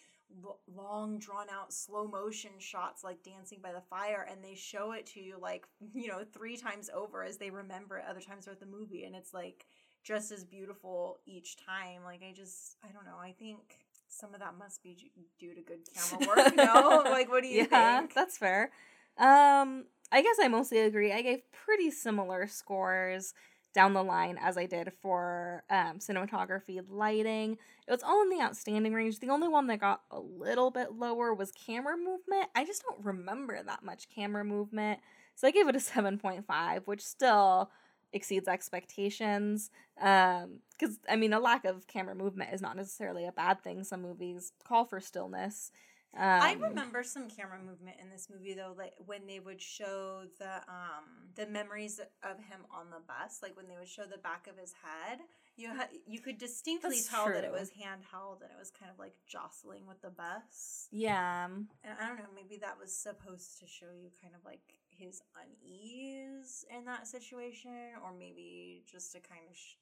l- long drawn out slow motion shots like dancing by the fire and they show it to you like you know three times over as they remember it other times throughout the movie and it's like just as beautiful each time like i just i don't know i think some of that must be due to good camera work no like what do you yeah, think that's fair. Um, I guess I mostly agree. I gave pretty similar scores down the line as I did for um, cinematography, lighting. It was all in the outstanding range. The only one that got a little bit lower was camera movement. I just don't remember that much camera movement, so I gave it a seven point five, which still exceeds expectations. Um, because I mean, a lack of camera movement is not necessarily a bad thing. Some movies call for stillness. Um, I remember some camera movement in this movie though, like when they would show the um the memories of him on the bus, like when they would show the back of his head, you had you could distinctly That's tell that it was handheld and it was kind of like jostling with the bus. Yeah. um, And I don't know, maybe that was supposed to show you kind of like his unease in that situation, or maybe just to kind of sh-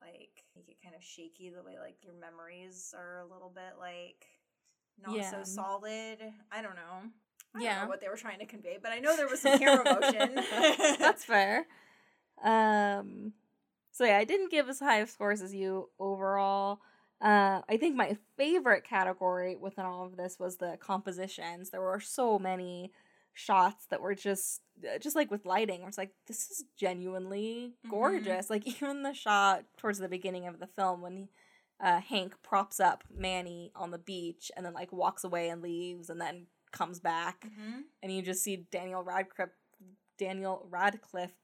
like make it kind of shaky the way like your memories are a little bit like not Yeah. so solid. I don't know. I don't Yeah. know what they were trying to convey, but I know there was some camera motion. That's fair. Um, so yeah, I didn't give as high of scores as you overall. Uh, I think my favorite category within all of this was the compositions. There were so many shots that were just uh, just like with lighting where it's like this is genuinely Mhm. gorgeous like even the shot towards the beginning of the film when he, uh, hank props up manny on the beach and then like walks away and leaves and then comes back Mhm. and you just see Daniel Radcliffe Daniel Radcliffe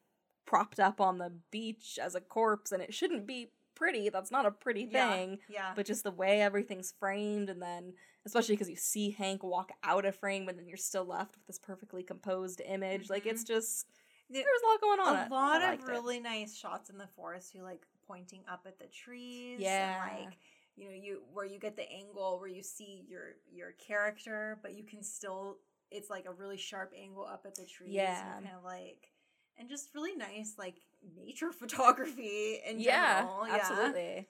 propped up on the beach as a corpse and it shouldn't be pretty that's not a pretty thing Yeah. yeah. but just the way everything's framed and then especially because you see Hank walk out of frame and then you're still left with this perfectly composed image like it's just There- there's a lot going on a lot of liked it. really nice shots in the forest You like pointing up at the trees Yeah. and like you know you where you get the angle where you see your your character but you can still it's like a really sharp angle up at the trees Yeah. and kind of like and just really nice like nature photography in yeah, general yeah absolutely.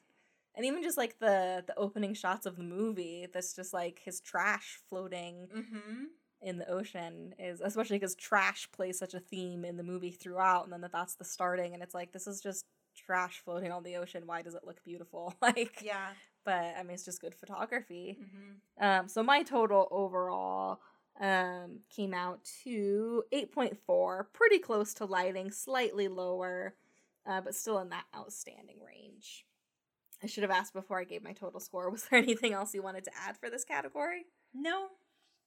And even just like the the opening shots of the movie, that's just like his trash floating mm-hmm in the ocean is especially because trash plays such a theme in the movie throughout and then that that's the starting and it's like this is just trash floating on the ocean why does it look beautiful? Like yeah. but i mean it's just good photography. Mm-hmm. um so my total overall um came out to 8.4 pretty close to lighting slightly lower uh, but still in that outstanding range. I should have asked before i gave my total score was there anything else you wanted to add for this category? No.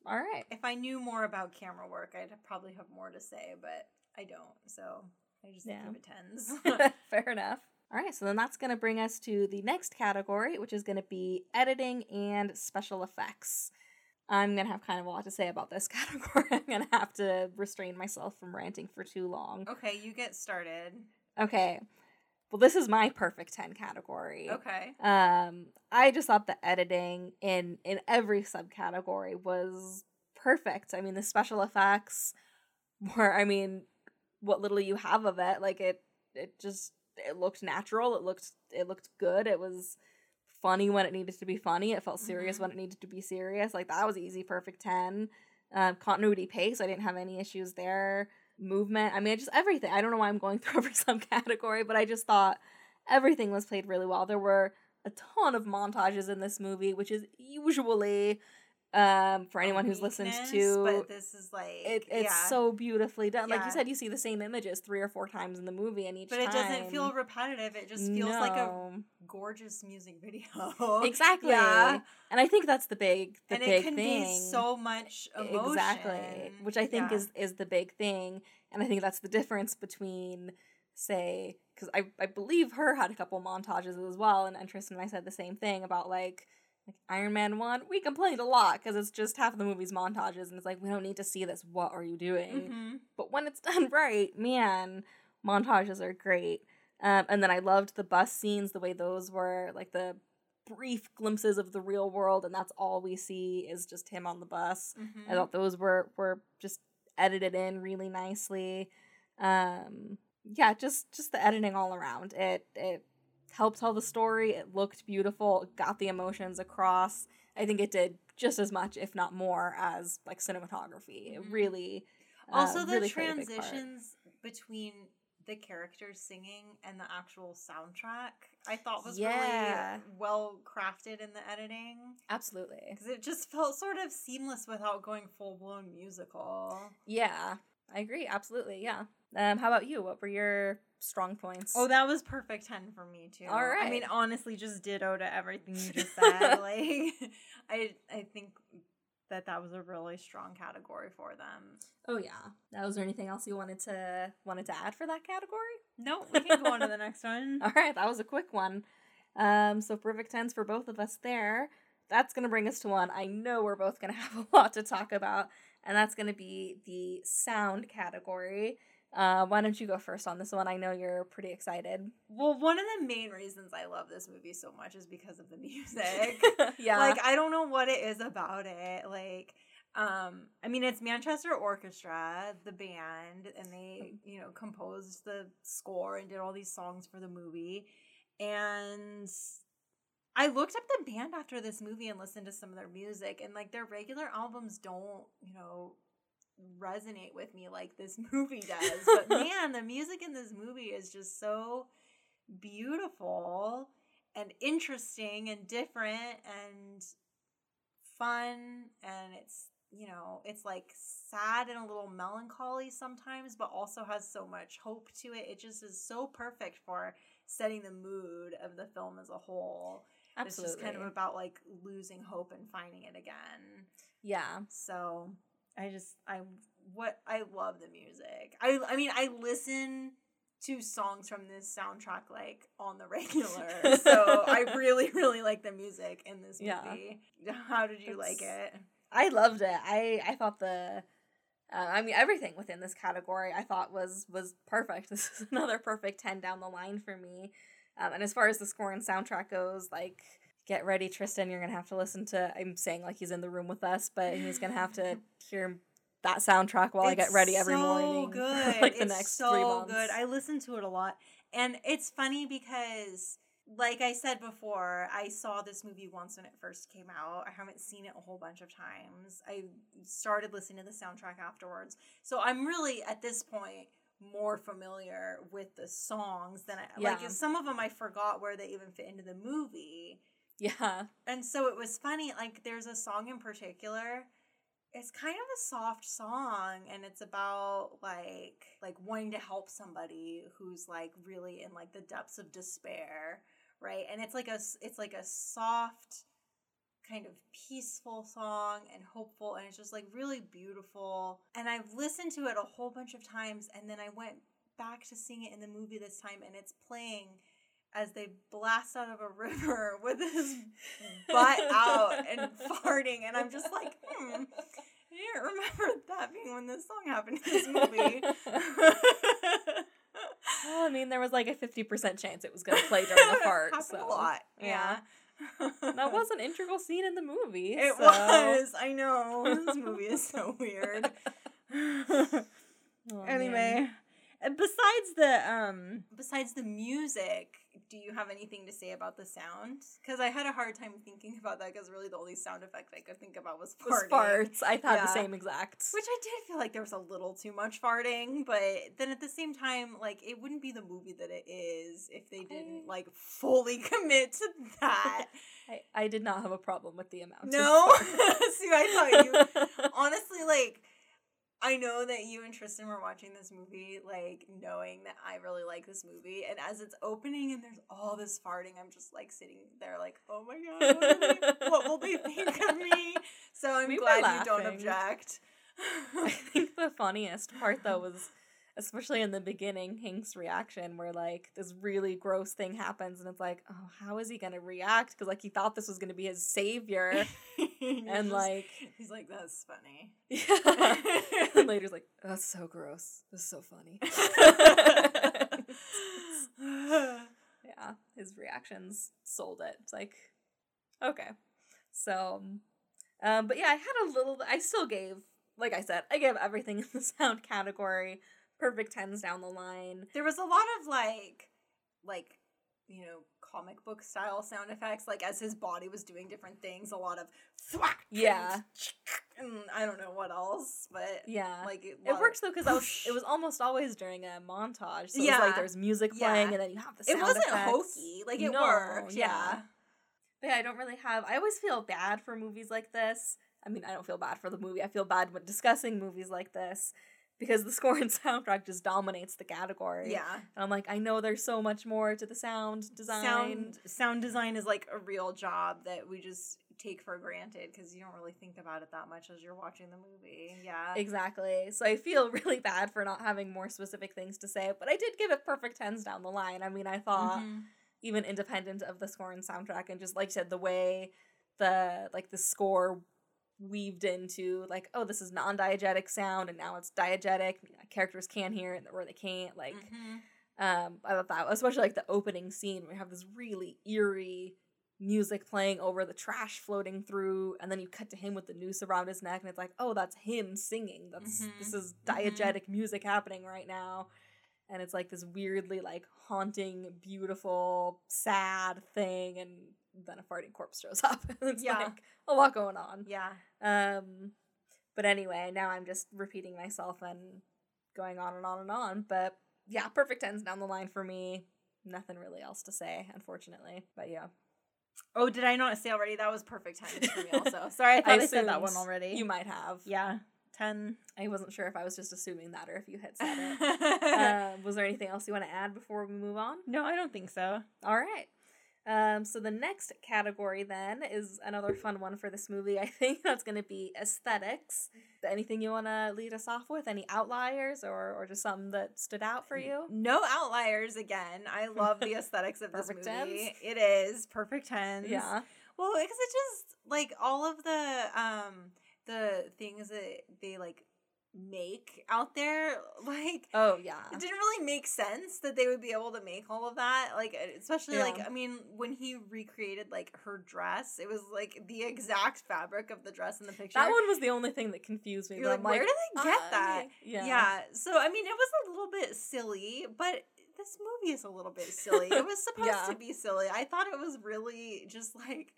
All right. If i knew more about camera work i'd probably have more to say but i don't so i just Yeah. give it tens Fair enough. All right, so then that's going to bring us to the next category, which is going to be editing and special effects. I'm going to have kind of a lot to say about this category. I'm going to have to restrain myself from ranting for too long. okay you get started Okay. Well, this is my perfect 10 category. okay Um, I just thought the editing in in every subcategory was perfect. I mean, the special effects were, I mean, what little you have of it, like it, it just it looked natural. It looked it looked good. It was funny when it needed to be funny. It felt serious Mhm. when it needed to be serious. Like that was easy, perfect ten. Um, continuity pace, I didn't have any issues there. Movement, I mean, just everything. I don't know why I'm going through every subcategory, but I just thought everything was played really well. There were a ton of montages in this movie, which is usually Um, for anyone who's listened to but this is like it, it's yeah. so beautifully done. Like you said, you see the same images three or four times in the movie, and each but it doesn't feel repetitive. It just feels like a gorgeous music video. exactly. Yeah. And I think that's the big, the and big thing. so much emotion. Exactly, which I think Yeah. is is the big thing, and I think that's the difference between, say, because I I believe her had a couple montages as well, and, and Tristan and I said the same thing about like. Like Iron Man one, we complained a lot because it's just half of the movie's montages, and it's like we don't need to see this. What are you doing? Mhm. But when it's done right, man, montages are great. Um, and then I loved the bus scenes, the way those were like the brief glimpses of the real world, and that's all we see is just him on the bus. Mhm. I thought those were were just edited in really nicely. Um, yeah, just just the editing all around. It it helped tell the story. It looked beautiful. It got the emotions across. I think it did just as much, if not more, as like cinematography. It Mhm. really uh, Also, the really played a big part. transitions between the characters singing and the actual soundtrack, I thought was Yeah. really well crafted in the editing Absolutely. because it just felt sort of seamless without going full blown musical. Yeah, I agree. Absolutely. Yeah. Um, how about you? What were your strong points? Oh, that was perfect ten for me too. All I mean, honestly, just ditto to everything you just said. like, I I think that that was a really strong category for them. oh yeah. Now, was there anything else you wanted to wanted to add for that category? No, we can go on to the next one. All right, that was a quick one. Um, so perfect tens for both of us there. That's gonna bring us to one I know we're both gonna have a lot to talk about, and that's gonna be the sound category. Uh, why don't you go first on this one? I know you're pretty excited. Well, one of the main reasons I love this movie so much is because of the music. yeah. Like I don't know what it is about it. Like um I mean it's Manchester Orchestra, the band, and they, you know, composed the score and did all these songs for the movie. And I looked up the band after this movie and listened to some of their music and like their regular albums don't, you know, resonate with me like this movie does. But man, the music in this movie is just so beautiful and interesting and different and fun and it's you know it's like sad and a little melancholy sometimes but also has so much hope to it it just is so perfect for setting the mood of the film as a whole Absolutely. it's just kind of about like losing hope and finding it again yeah. so I just I what I love the music. I I mean I listen to songs from this soundtrack like on the regular. so I really really like the music in this Yeah. movie. How did you like it? I loved it. I I thought the uh, I mean everything within this category I thought was was perfect. This is another perfect 10 down the line for me. Um, and as far as the score and soundtrack goes, like get ready Tristan, you're going to have to listen to I'm saying like he's in the room with us, but he's going to have to hear that soundtrack while I get ready every so morning Good. like the it's next so 3 months. good. I listen to it a lot. And it's funny because like I said before, I saw this movie once when it first came out. I haven't seen it a whole bunch of times. I started listening to the soundtrack afterwards. So I'm really at this point more familiar with the songs than I Yeah. like some of them I forgot where they even fit into the movie. Yeah. And so it was funny like there's a song in particular it's kind of a soft song and it's about like like wanting to help somebody who's like really in like the depths of despair right and it's like a it's like a soft kind of peaceful song and hopeful and it's just like really beautiful and i've listened to it a whole bunch of times and then i went back to seeing it in the movie this time and it's playing as they blast out of a river with his butt out and farting, and I'm just like, hmm, I didn't remember that being when this song happened in this movie. Well, I mean, there was like a 50% chance it was going to play during the. Happened so a lot, yeah. That was an integral scene in the movie. It so- was. I know this movie is so weird. Oh, anyway, man. Besides the um besides the music, do you have anything to say about the sound? Because I had a hard time thinking about that because really the only sound effect I could think about was Was farts. I thought Yeah. the same exact. Which I did feel like there was a little too much farting, but then at the same time, like it wouldn't be the movie that it is if they didn't like fully commit to that. I, I did not have a problem with the amount. of no, see, I thought you honestly like. I know that you and Tristan were watching this movie, like knowing that I really like this movie, and as it's opening and there's all this farting, I'm just like sitting there, like, oh my god, what, will they, what will they think of me? So I'm We glad you don't object. I think the funniest part though was especially in the beginning, Hank's reaction where like this really gross thing happens and it's like, oh, how is he gonna react? Because like he thought this was gonna be his savior. And just- like he's like, that's funny. Yeah. and later's like, that's so gross. This is so funny. yeah, his reactions sold it. It's like, okay. So, um, but yeah, I had a little, I still gave, like I said, I gave everything in the sound category perfect tens down the line. there was a lot of like, like, you know, comic book style sound effects, like as his body was doing different things. A lot of thwack. Yeah. And I don't know what else, but Yeah. like it, It works though because was it was almost always during a montage. So it was Yeah. like there's music playing Yeah. and then you have the Sound It wasn't effects. hokey. Like it No, worked. yeah. Yeah. But yeah, I don't really have. I always feel bad for movies like this. I mean, I don't feel bad for the movie. I feel bad when discussing movies like this because the score and soundtrack just dominates the category. Yeah. And I'm like, I know there's so much more to the sound design. Sound sound design is like a real job that we just take for granted because you don't really think about it that much as you're watching the movie. Yeah. Exactly. So I feel really bad for not having more specific things to say, but I did give it perfect tens down the line. I mean, I thought Mhm. even independent of the score and soundtrack and just like you said the way the like the score weaved into like oh this is non-diegetic sound and now it's diegetic characters can hear it or they can't like Mhm. um i thought that especially like the opening scene we have this really eerie music playing over the trash floating through and then you cut to him with the noose around his neck and it's like oh that's him singing that's Mhm. this is Mhm. music happening right now and it's like this weirdly like haunting beautiful sad thing and then a farting corpse shows up it's Yeah. like a lot going on Yeah. um but anyway now i'm just repeating myself and going on and on and on but yeah perfect tens down the line for me nothing really else to say unfortunately but yeah Oh, did I not say already? That was perfect timing for me also. Sorry, I thought I, said that one already. you might have yeah. 10. i wasn't sure if i was just assuming that or if you had said it uh, was there anything else you want to add before we move on no, I don't think so. All right. Um, so the next category then is another fun one for this movie. I think that's going to be aesthetics. Anything you want to lead us off with? Any outliers or or just something that stood out for you? No outliers again. I love the aesthetics of this movie. tens? It is perfect tens. Yeah. Well, because it just like all of the um the things that they like make out there, like Oh yeah. it didn't really make sense that they would be able to make all of that. Like especially like I mean when he recreated like her dress, it was like the exact fabric of the dress in the picture. That one was the only thing that confused me. You're but like, where did they get uh, that? Yeah. Yeah. So I mean, it was a little bit silly, but this movie is a little bit silly. It was supposed Yeah. to be silly. I thought it was really just like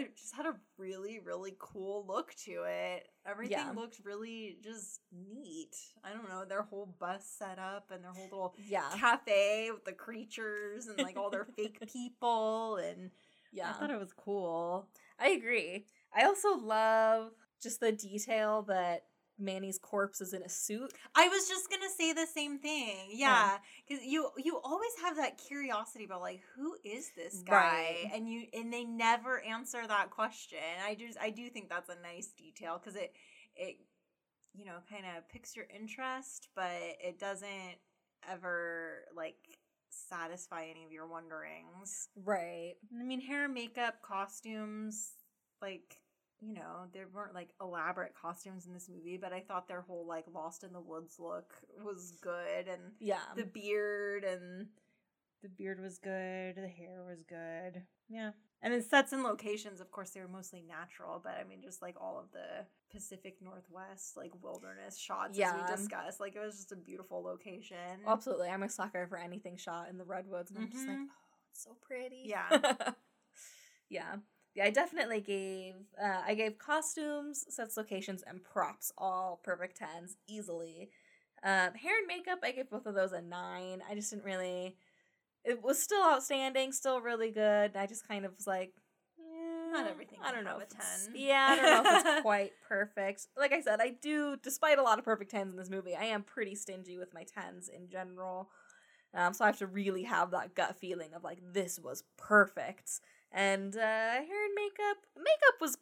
it just had a really really cool look to it. Everything Yeah. looked really just neat. I don't know their whole bus setup and their whole little Yeah. cafe with the creatures and like all their fake people and Yeah. I thought it was cool. I agree. I also love just the detail that Manny's corpse is in a suit. I was just gonna say the same thing. Yeah, because you you always have that curiosity about like who is this guy, Right. and you and they never answer that question. I just I do think that's a nice detail because it it you know kind of picks your interest, but it doesn't ever like satisfy any of your wonderings. Right. I mean, hair makeup, costumes, like, you know, there weren't like elaborate costumes in this movie, but I thought their whole like lost in the woods look was good and Yeah. the beard and the beard was good, the hair was good. Yeah. And then sets and locations, of course, they were mostly natural, but I mean, just like all of the Pacific Northwest, like wilderness shots, Yeah. as we discussed. Like it was just a beautiful location. Absolutely. I'm a sucker for anything shot in the redwoods. And I'm just like, Mhm. oh, it's so pretty. Yeah. yeah. Yeah, I definitely gave uh, I gave costumes, sets, locations, and props all perfect tens easily. Um, hair and makeup, I gave both of those a nine. I just didn't really. It was still outstanding, still really good. I just kind of was like, Not eh, everything I don't know if a 10. Yeah, I don't know if it's quite perfect. Like I said, I do, despite a lot of perfect tens in this movie, I am pretty stingy with my tens in general. Um, so I have to really have that gut feeling of like this was perfect. And uh, hair and makeup, makeup was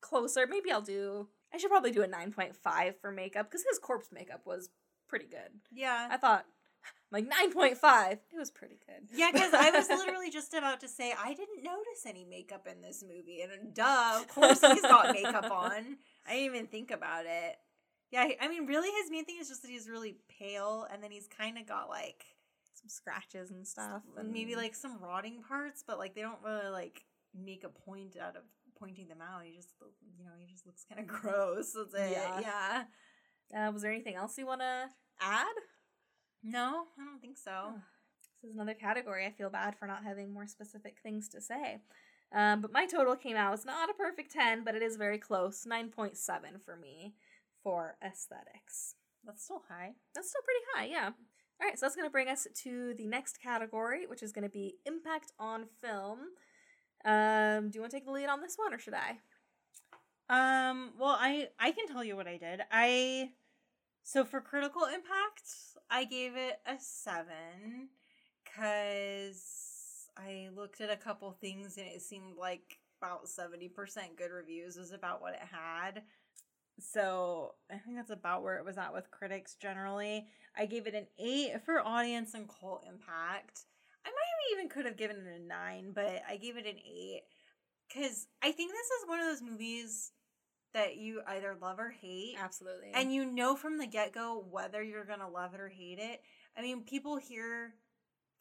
closer. Maybe I'll do. I should probably do a nine point five for makeup because his corpse makeup was pretty good. yeah. I thought like nine point five. It was pretty good. Yeah, because I was literally just about to say I didn't notice any makeup in this movie, and duh, of course he's got makeup on. I didn't even think about it. Yeah, I mean, really, his main thing is just that he's really pale, and then he's kind of got like some scratches and stuff, and maybe like some rotting parts, but like they don't really like make a point out of pointing them out. He just, you know, he just looks kind of gross. That's it. Yeah. Yeah. Uh, was there anything else you want to add? No, I don't think so. This is another category. I feel bad for not having more specific things to say. Um, but my total came out. It's not a perfect 10, but it is very close. 9.7 for me for aesthetics. That's still high. That's still pretty high, yeah. All right, so that's going to bring us to the next category, which is going to be impact on film. Um, do you want to take the lead on this one, or should I? Um, well, I I can tell you what I did. I so for critical impact, I gave it a 7 cuz I looked at a couple things and it seemed like about 70% good reviews was about what it had. So, I think that's about where it was at with critics generally. I gave it an 8 for audience and cult impact. I might have even could have given it a 9, but I gave it an 8 cuz I think this is one of those movies that you either love or hate. Absolutely. And you know from the get go whether you're gonna love it or hate it. I mean, people hear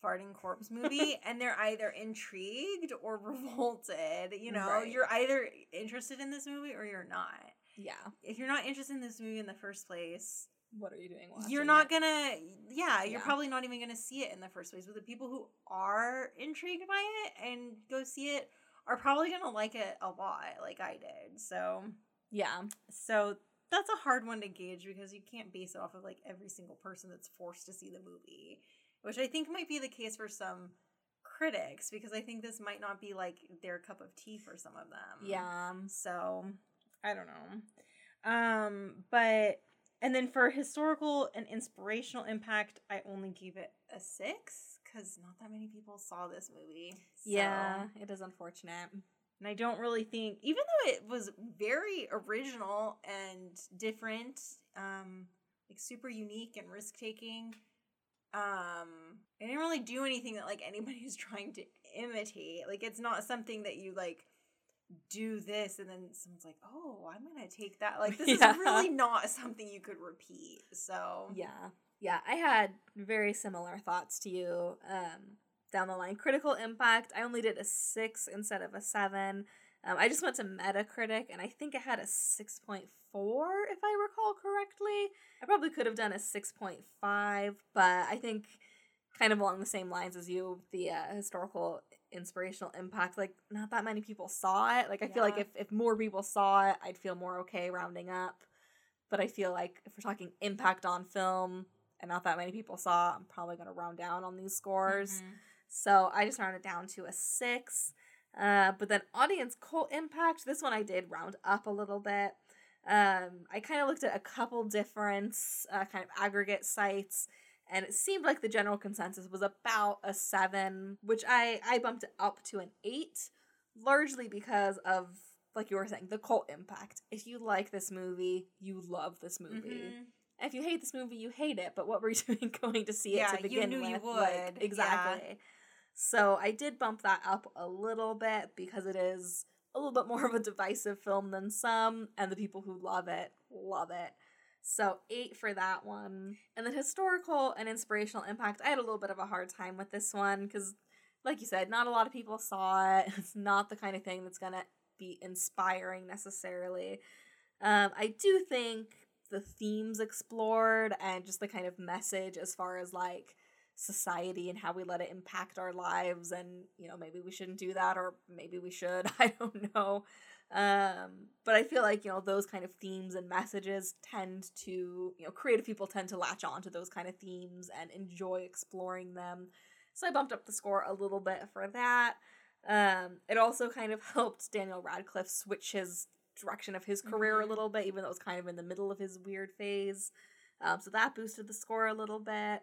farting corpse movie and they're either intrigued or revolted. You know, Right. you're either interested in this movie or you're not. Yeah. If you're not interested in this movie in the first place, What are you doing? Watching you're not it? gonna. Yeah, you're Yeah. probably not even gonna see it in the first place. But the people who are intrigued by it and go see it are probably gonna like it a lot, like I did. So Yeah. so that's a hard one to gauge because you can't base it off of like every single person that's forced to see the movie, which I think might be the case for some critics because I think this might not be like their cup of tea for some of them. Yeah. So I don't know. Um, but and then for historical and inspirational impact, I only gave it a six because not that many people saw this movie. So- Yeah. It is unfortunate. and I don't really think, even though it was very original and different, um, like super unique and risk taking, um, it didn't really do anything that like anybody was trying to imitate. Like it's not something that you like do this and then someone's like, oh, I'm gonna take that. Like this Yeah. is really not something you could repeat. So Yeah. Yeah, I had very similar thoughts to you um, down the line. Critical impact, I only did a six instead of a seven. Um, I just went to Metacritic and I think I had a 6.4 if I recall correctly. I probably could have done a 6.5, but I think kind of along the same lines as you, the uh, historical inspirational impact, like not that many people saw it. Like I feel like if, if more people saw it, I'd feel more okay rounding up. But I feel like if we're talking impact on film and not that many people saw, I'm probably going to round down on these scores. Mhm. So I just rounded down to a six. Uh, but then audience cult impact, this one I did round up a little bit. Um, I kind of looked at a couple different uh, kind of aggregate sites, and it seemed like the general consensus was about a seven, which I I bumped it up to an eight, largely because of like you were saying the cult impact. If you like this movie, you love this movie. Mhm. If you hate this movie, you hate it. But what were you doing going to see it Yeah, to you begin knew with? you Like, would. exactly. So I did bump that up a little bit because it is a little bit more of a divisive film than some, and the people who love it love it. So eight for that one, and then historical and inspirational impact. I had a little bit of a hard time with this one because like you said, not a lot of people saw it. It's not the kind of thing that's gonna be inspiring necessarily. Um, I do think the themes explored and just the kind of message as far as like society and how we let it impact our lives and you know maybe we shouldn't do that or maybe we should i don't know um but i feel like you know those kind of themes and messages tend to you know creative people tend to latch on to those kind of themes and enjoy exploring them. So i bumped up the score a little bit for that. Um it also kind of helped daniel radcliffe switch his direction of his career a little bit even though it was kind of in the middle of his weird phase. Um, so that boosted the score a little bit.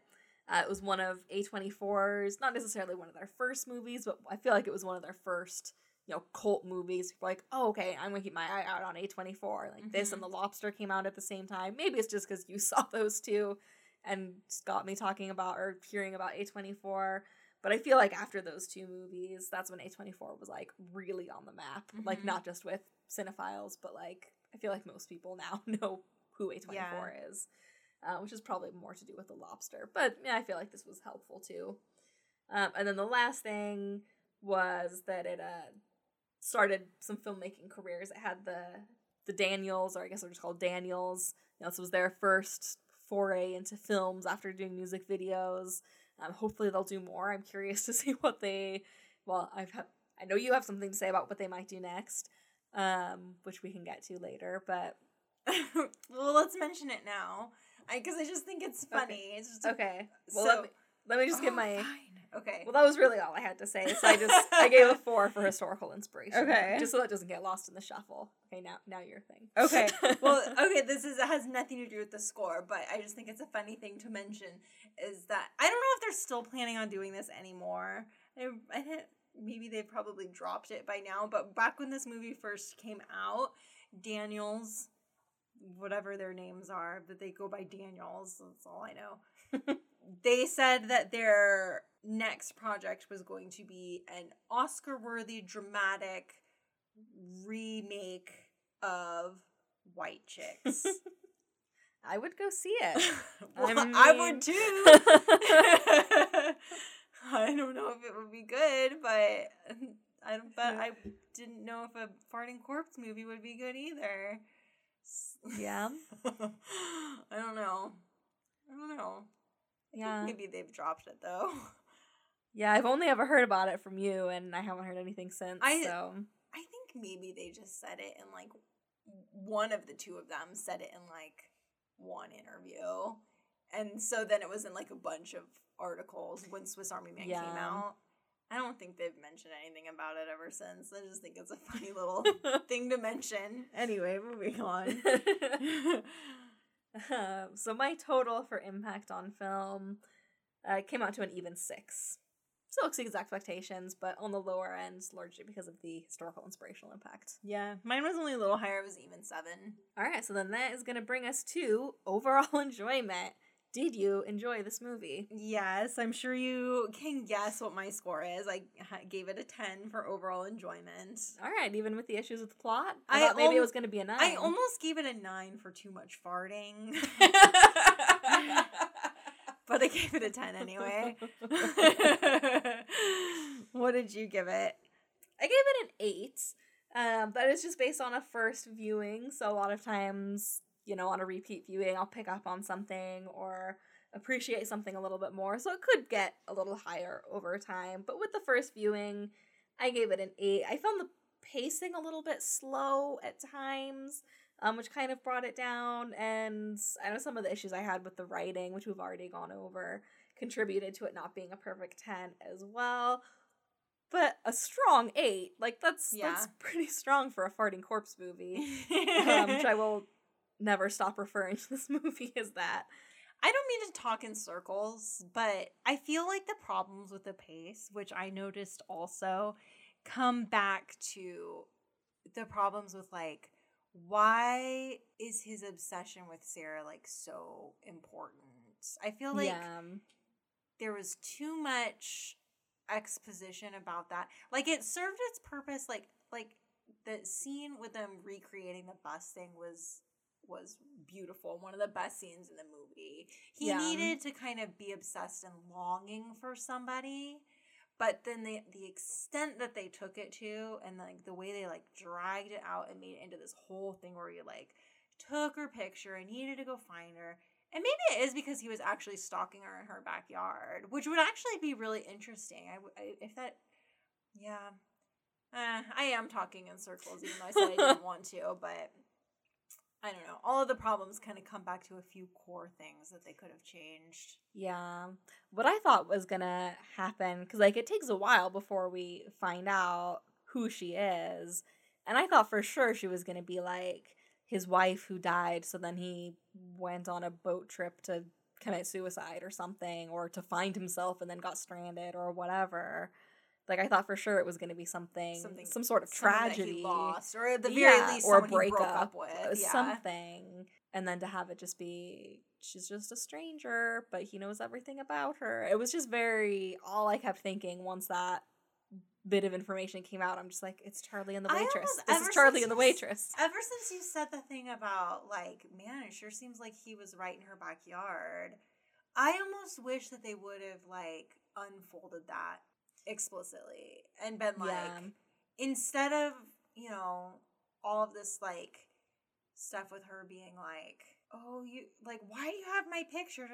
Uh, it was one of A24's, not necessarily one of their first movies, but I feel like it was one of their first, you know, cult movies. People are like, oh, okay, I'm gonna keep my eye out on A24. Like this and The Lobster came out at the same time. Maybe it's just because you saw those two and got me talking about or hearing about A24. But I feel like after those two movies, that's when A24 was like really on the map. Like Mhm. not just with cinephiles, but like I feel like most people now know who A24 Yeah. is uh, which is probably more to do with the lobster. But yeah, I feel like this was helpful too. Um, and then the last thing was that it uh, started some filmmaking careers. It had the the Daniels, or I guess they're just called Daniels. You know, this was their first foray into films after doing music videos. Um, hopefully, they'll do more. I'm curious to see what they. Well, I've ha- I know you have something to say about what they might do next, um, which we can get to later. But well, let's mention it now. I because I just think it's funny. It's just okay, well So- let me let me just Oh, my. fine. Okay. Well, that was really all I had to say. So I just I gave a four for historical inspiration. Okay. Just so that doesn't get lost in the shuffle. Okay, now now your thing. Okay. well, okay, this is has nothing to do with the score, but I just think it's a funny thing to mention is that I don't know if they're still planning on doing this anymore. I, I think maybe they've probably dropped it by now, but back when this movie first came out, Daniels, whatever their names are, but they go by Daniels, that's all I know. they said that their next project was going to be an Oscar worthy dramatic remake of White Chicks. I would go see it. well, I I, would too. I don't know if it would be good, but I don't. But I didn't know if a farting corpse movie would be good either. yeah. I don't know. I don't know. Yeah. Maybe they've dropped it though. Yeah, I've only ever heard about it from you and I haven't heard anything since. I- so I think maybe they just said it in like one of the two of them said it in like one interview. And so then it was in like a bunch of articles when Swiss Army Man came out. I don't think they've mentioned anything about it ever since. I just think it's a funny little thing to mention. Anyway, moving on. Um, so my total for impact on film uh, came out to an even six. Still exceeds expectations, but on the lower end, largely because of the historical inspirational impact. yeah, mine was only a little higher. It was even seven. All right, so then that is going to bring us to overall enjoyment. Did you enjoy this movie? Yes, I'm sure you can guess what my score is. I gave it a 10 for overall enjoyment. All right, even with the issues with the plot, I, I thought maybe it was going to be a nine. I almost gave it a 9 for too much farting, but I gave it a 10 anyway. what did you give it? I gave it an eight, um, but it's just based on a first viewing. So a lot of times, you know, on a repeat viewing, I'll pick up on something or appreciate something a little bit more. So it could get a little higher over time. But with the first viewing, I gave it an eight. I found the pacing a little bit slow at times, um, which kind of brought it down. And I know some of the issues I had with the writing, which we've already gone over, contributed to it not being a perfect 10 as well but a strong eight like that's that's pretty strong for a farting corpse movie um, which i will never stop referring to this movie as that I don't mean to talk in circles, but I feel like the problems with the pace, which I noticed also, come back to the problems with like why is his obsession with Sarah like so important? I feel like yeah there was too much exposition about that. Like it served its purpose like like the scene with them recreating the bus thing was was beautiful. One of the best scenes in the movie. He Yeah. needed to kind of be obsessed and longing for somebody, But then the the extent that they took it to and like the way they like dragged it out and made it into this whole thing where you like took her picture and needed to go find her. And maybe it is because he was actually stalking her in her backyard, which would actually be really interesting. I, I if that, yeah, uh, I am talking in circles, even though I said I didn't want to, but I don't know. All of the problems kind of come back to a few core things that they could have changed. Yeah. What I thought was going to happen, because like it takes a while before we find out who she is. And I thought for sure she was going to be like his wife who died. So then he went on a boat trip to commit suicide or something, or to find himself and then got stranded or whatever. Like I thought for sure it was going to be something, something, some sort of tragedy, lost, or at the very yeah, least, or a breakup, with uh, yeah. something, and then to have it just be she's just a stranger, but he knows everything about her. It was just very all I kept thinking once that bit of information came out. I'm just like, it's Charlie and the waitress. This is Charlie and the waitress. Ever since you said the thing about like, man, it sure seems like he was right in her backyard. I almost wish that they would have like unfolded that explicitly and been like yeah. instead of you know all of this like stuff with her being like oh you like why do you have my picture?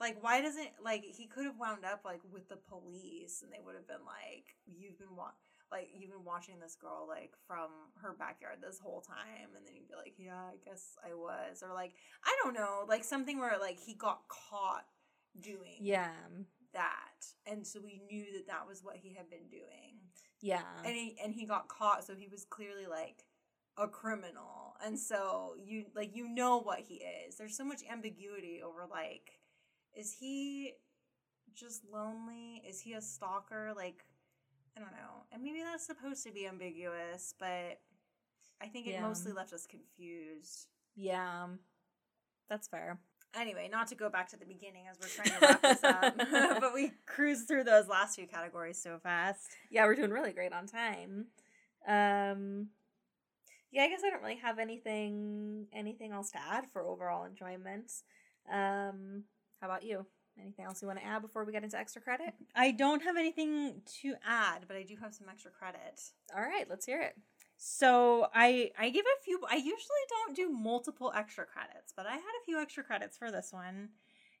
Like why doesn't like he could have wound up like with the police and they would have been like you've been wa- like you've been watching this girl like from her backyard this whole time. And then you'd be like yeah i guess i was. Or like i don't know like something where like he got caught doing yeah. that. And so we knew that that was what he had been doing. Yeah. And he and he got caught. So he was clearly like a criminal and so you like you know what he is. There's so much ambiguity over like is he just lonely? Is he a stalker? Like i don't know. And maybe that's supposed to be ambiguous but i think it yeah. mostly left us confused. Yeah. That's fair. Anyway, not to go back to the beginning as we're trying to wrap this up, but we cruised through those last few categories so fast. Yeah, we're doing really great on time. Um, yeah, I guess I don't really have anything anything else to add for overall enjoyment. Um, how about you? Anything else you want to add before we get into extra credit? I don't have anything to add, but I do have some extra credit. All right, let's hear it. So I I give a few. I usually don't do multiple extra credits, but I had a few extra credits for this one,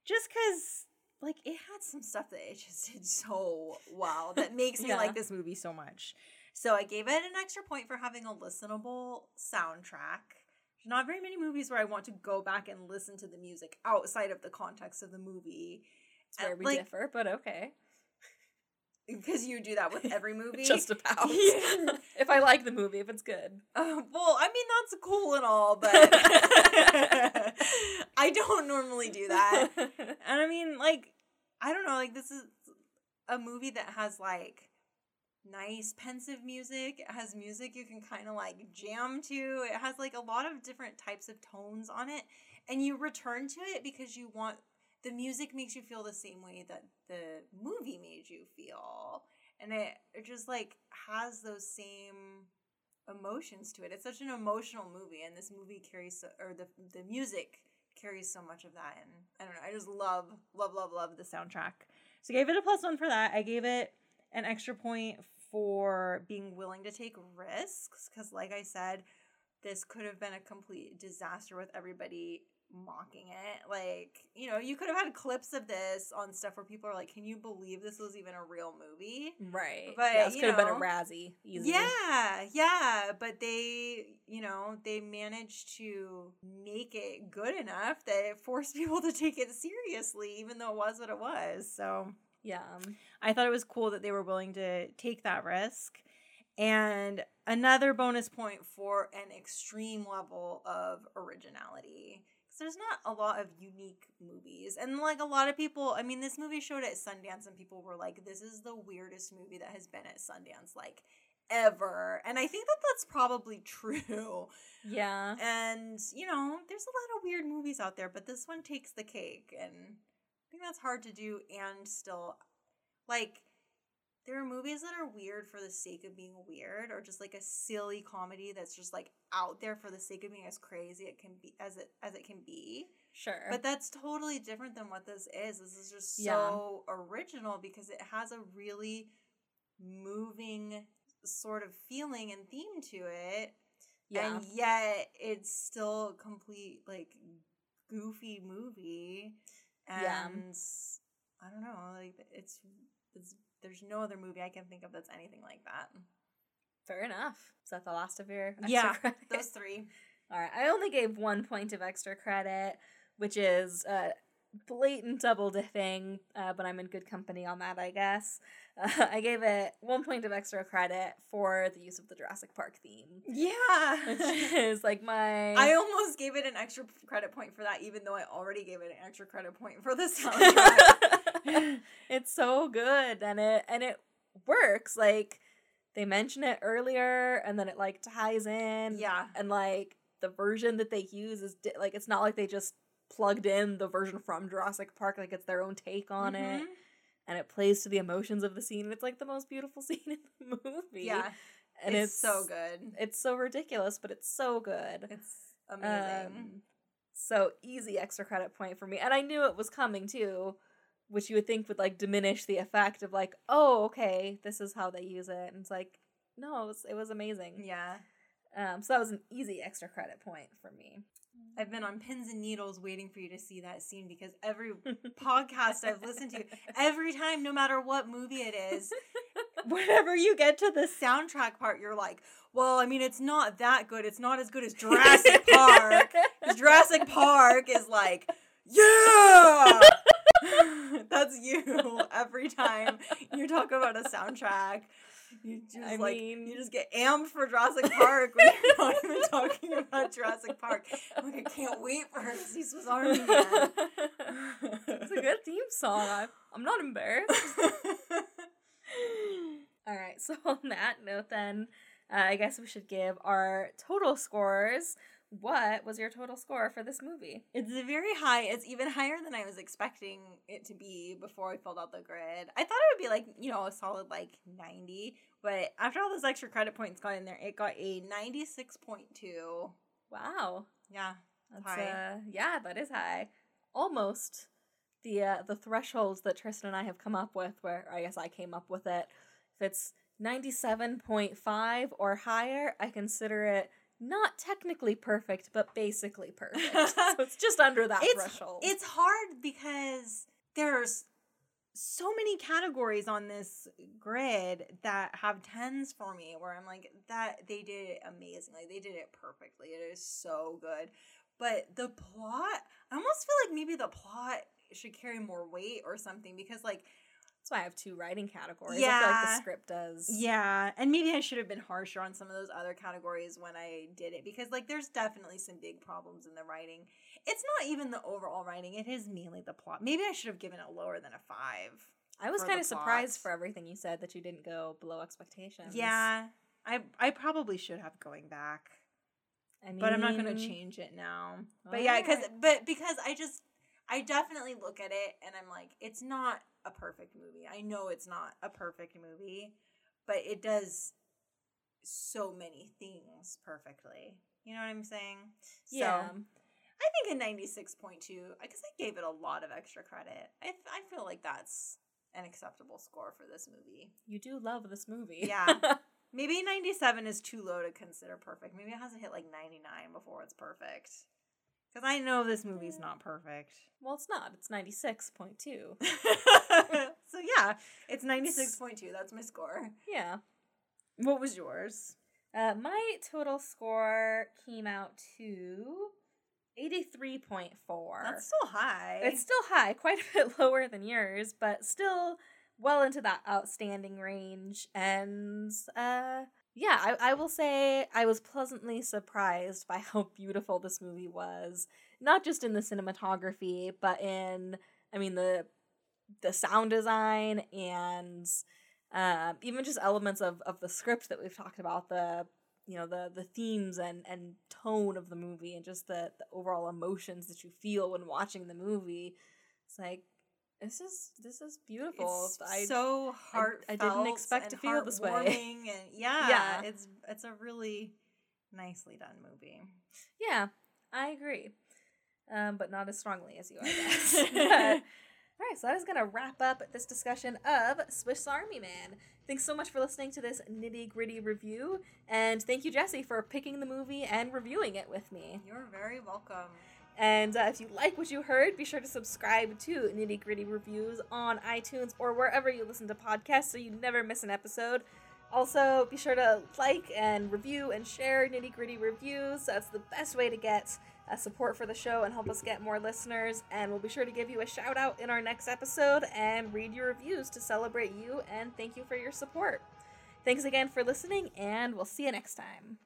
just because like it had some stuff that it just did so well that makes me yeah. like this movie so much. So I gave it an extra point for having a listenable soundtrack. There's not very many movies where I want to go back and listen to the music outside of the context of the movie. It's where we like, differ, but okay because you do that with every movie. Just about. if I like the movie, if it's good. Uh, well, I mean that's cool and all, but I don't normally do that. And I mean, like, I don't know, like this is a movie that has like nice pensive music. It has music you can kind of like jam to. It has like a lot of different types of tones on it, and you return to it because you want the music makes you feel the same way that the movie made you feel and it, it just like has those same emotions to it it's such an emotional movie and this movie carries so, or the the music carries so much of that and i don't know i just love love love love the soundtrack so I gave it a plus one for that i gave it an extra point for being willing to take risks because like i said this could have been a complete disaster with everybody mocking it. Like, you know, you could have had clips of this on stuff where people are like, "Can you believe this was even a real movie?" Right. But yeah, this could know, have been a Razzie. Easily. Yeah, yeah. But they, you know, they managed to make it good enough that it forced people to take it seriously, even though it was what it was. So yeah, I thought it was cool that they were willing to take that risk. And another bonus point for an extreme level of originality Because there's not a lot of unique movies. And like a lot of people, I mean, this movie showed at Sundance and people were like, this is the weirdest movie that has been at Sundance like ever. And I think that that's probably true. Yeah. And, you know, there's a lot of weird movies out there, but this one takes the cake. And think that's hard to do and still like there are movies that are weird for the sake of being weird or just like a silly comedy that's just like out there for the sake of being as crazy it can be as it as it can be sure but that's totally different than what this is this is just so yeah. original because it has a really moving sort of feeling and theme to it. Yeah. And yet it's still a complete like goofy movie. Yeah. And I don't know, like it's, it's there's no other movie I can think of that's anything like that. Fair enough. Is that the last of your extra Yeah, credit? Those three. All right. I only gave one point of extra credit, which is uh, blatant double dipping, uh, but I'm in good company on that, I guess. Uh, I gave it one point of extra credit for the use of the Jurassic Park theme, Yeah, which is like my. I almost gave it an extra credit point for that, even though I already gave it an extra credit point for the soundtrack. it's so good and it and it works like they mention it earlier and then it like ties in yeah. and like the version that they use is di- like it's not like they just plugged in the version from Jurassic Park like it's their own take on it Mhm. and it plays to the emotions of the scene and it's like the most beautiful scene in the movie Yeah. and it's, so good. it's so ridiculous but it's so good It's amazing. um, so easy extra credit point for me. And I knew it was coming too, which you would think would like diminish the effect of like, oh, okay, this is how they use it. And it's like, no, it was, it was amazing. yeah. Um, so that was an easy extra credit point for me. I've been on pins and needles waiting for you to see that scene because every podcast I've listened to, every time, no matter what movie it is, whenever you get to the soundtrack part, you're like, well, I mean, it's not that good. It's not as good as Jurassic Park. Jurassic Park is like, yeah! That's you every time you talk about a soundtrack. You just I like mean- you just get amped for Jurassic Park when you're not even talking about Jurassic Park. I'm like, I can't wait for her to see Swiss Army Man. it's a good theme song. I, I'm not embarrassed. All right, so on that note, then uh, I guess we should give our total scores. What was your total score for this movie? It's a very high. It's even higher than I was expecting it to be before I filled out the grid. I thought it would be like, you know, a solid like 90, but after all those extra credit points got in there, it got a 96.2. Wow, Yeah. that's High. uh, yeah, that is high. Almost the uh, the thresholds that Tristan and I have come up with. Where I guess I came up with it. If it's ninety seven point five or higher, I consider it not technically perfect, but basically perfect. so it's just under that it's, threshold. It's hard because there's so many categories on this grid that have tens for me where I'm like that they did it amazingly. They did it perfectly. It is so good. But the plot, I almost feel like maybe the plot should carry more weight or something because like That's why I have two writing categories. I feel like Yeah. the script does. yeah, and maybe I should have been harsher on some of those other categories when I did it because like there's definitely some big problems in the writing. It's not even the overall writing; it is mainly the plot. Maybe I should have given it lower than a five. I was kind of surprised for everything you said that you didn't go below expectations. Yeah, I I probably should have going back, I mean, but I'm not going to change it now. But yeah, because but because I just I definitely look at it and I'm like, it's not a perfect movie. I know it's not a perfect movie, but it does so many things perfectly. You know what I'm saying? Yeah. So I think a 96.2 because I gave it a lot of extra credit. I I feel like that's an acceptable score for this movie. You do love this movie. Yeah. Maybe 97 is too low to consider perfect. Maybe it has to hit like 99 before it's perfect. Because I know this movie's not perfect. well, it's not. It's 96.2. so yeah, it's 96.2. That's my score. Yeah. What was yours? Uh, my total score came out to 83.4. That's still high. It's still high, quite a bit lower than yours, but still well into that outstanding range. And uh, yeah, I, I will say I was pleasantly surprised by how beautiful this movie was. Not just in the cinematography, but in, I mean, the the sound design and um, even just elements of, of the script that we've talked about the you know the the themes and and tone of the movie and just the, the overall emotions that you feel when watching the movie it's like this is this is beautiful It's I, so heartfelt. I didn't expect to feel this way. And yeah, Yeah. it's it's a really nicely done movie. yeah i agree um, but not as strongly as you i but, All right, so that is going to wrap up this discussion of Swiss Army Man. Thanks so much for listening to this nitty gritty review, and thank you, Jessie, for picking the movie and reviewing it with me. You're very welcome. And uh, if you like what you heard, be sure to subscribe to Nitty Gritty Reviews on iTunes or wherever you listen to podcasts so you never miss an episode. Also, be sure to like and review and share Nitty Gritty Reviews. That's the best way to get uh, support for the show and help us get more listeners. And we'll be sure to give you a shout out in our next episode and read your reviews to celebrate you and thank you for your support. Thanks again for listening, and we'll see you next time.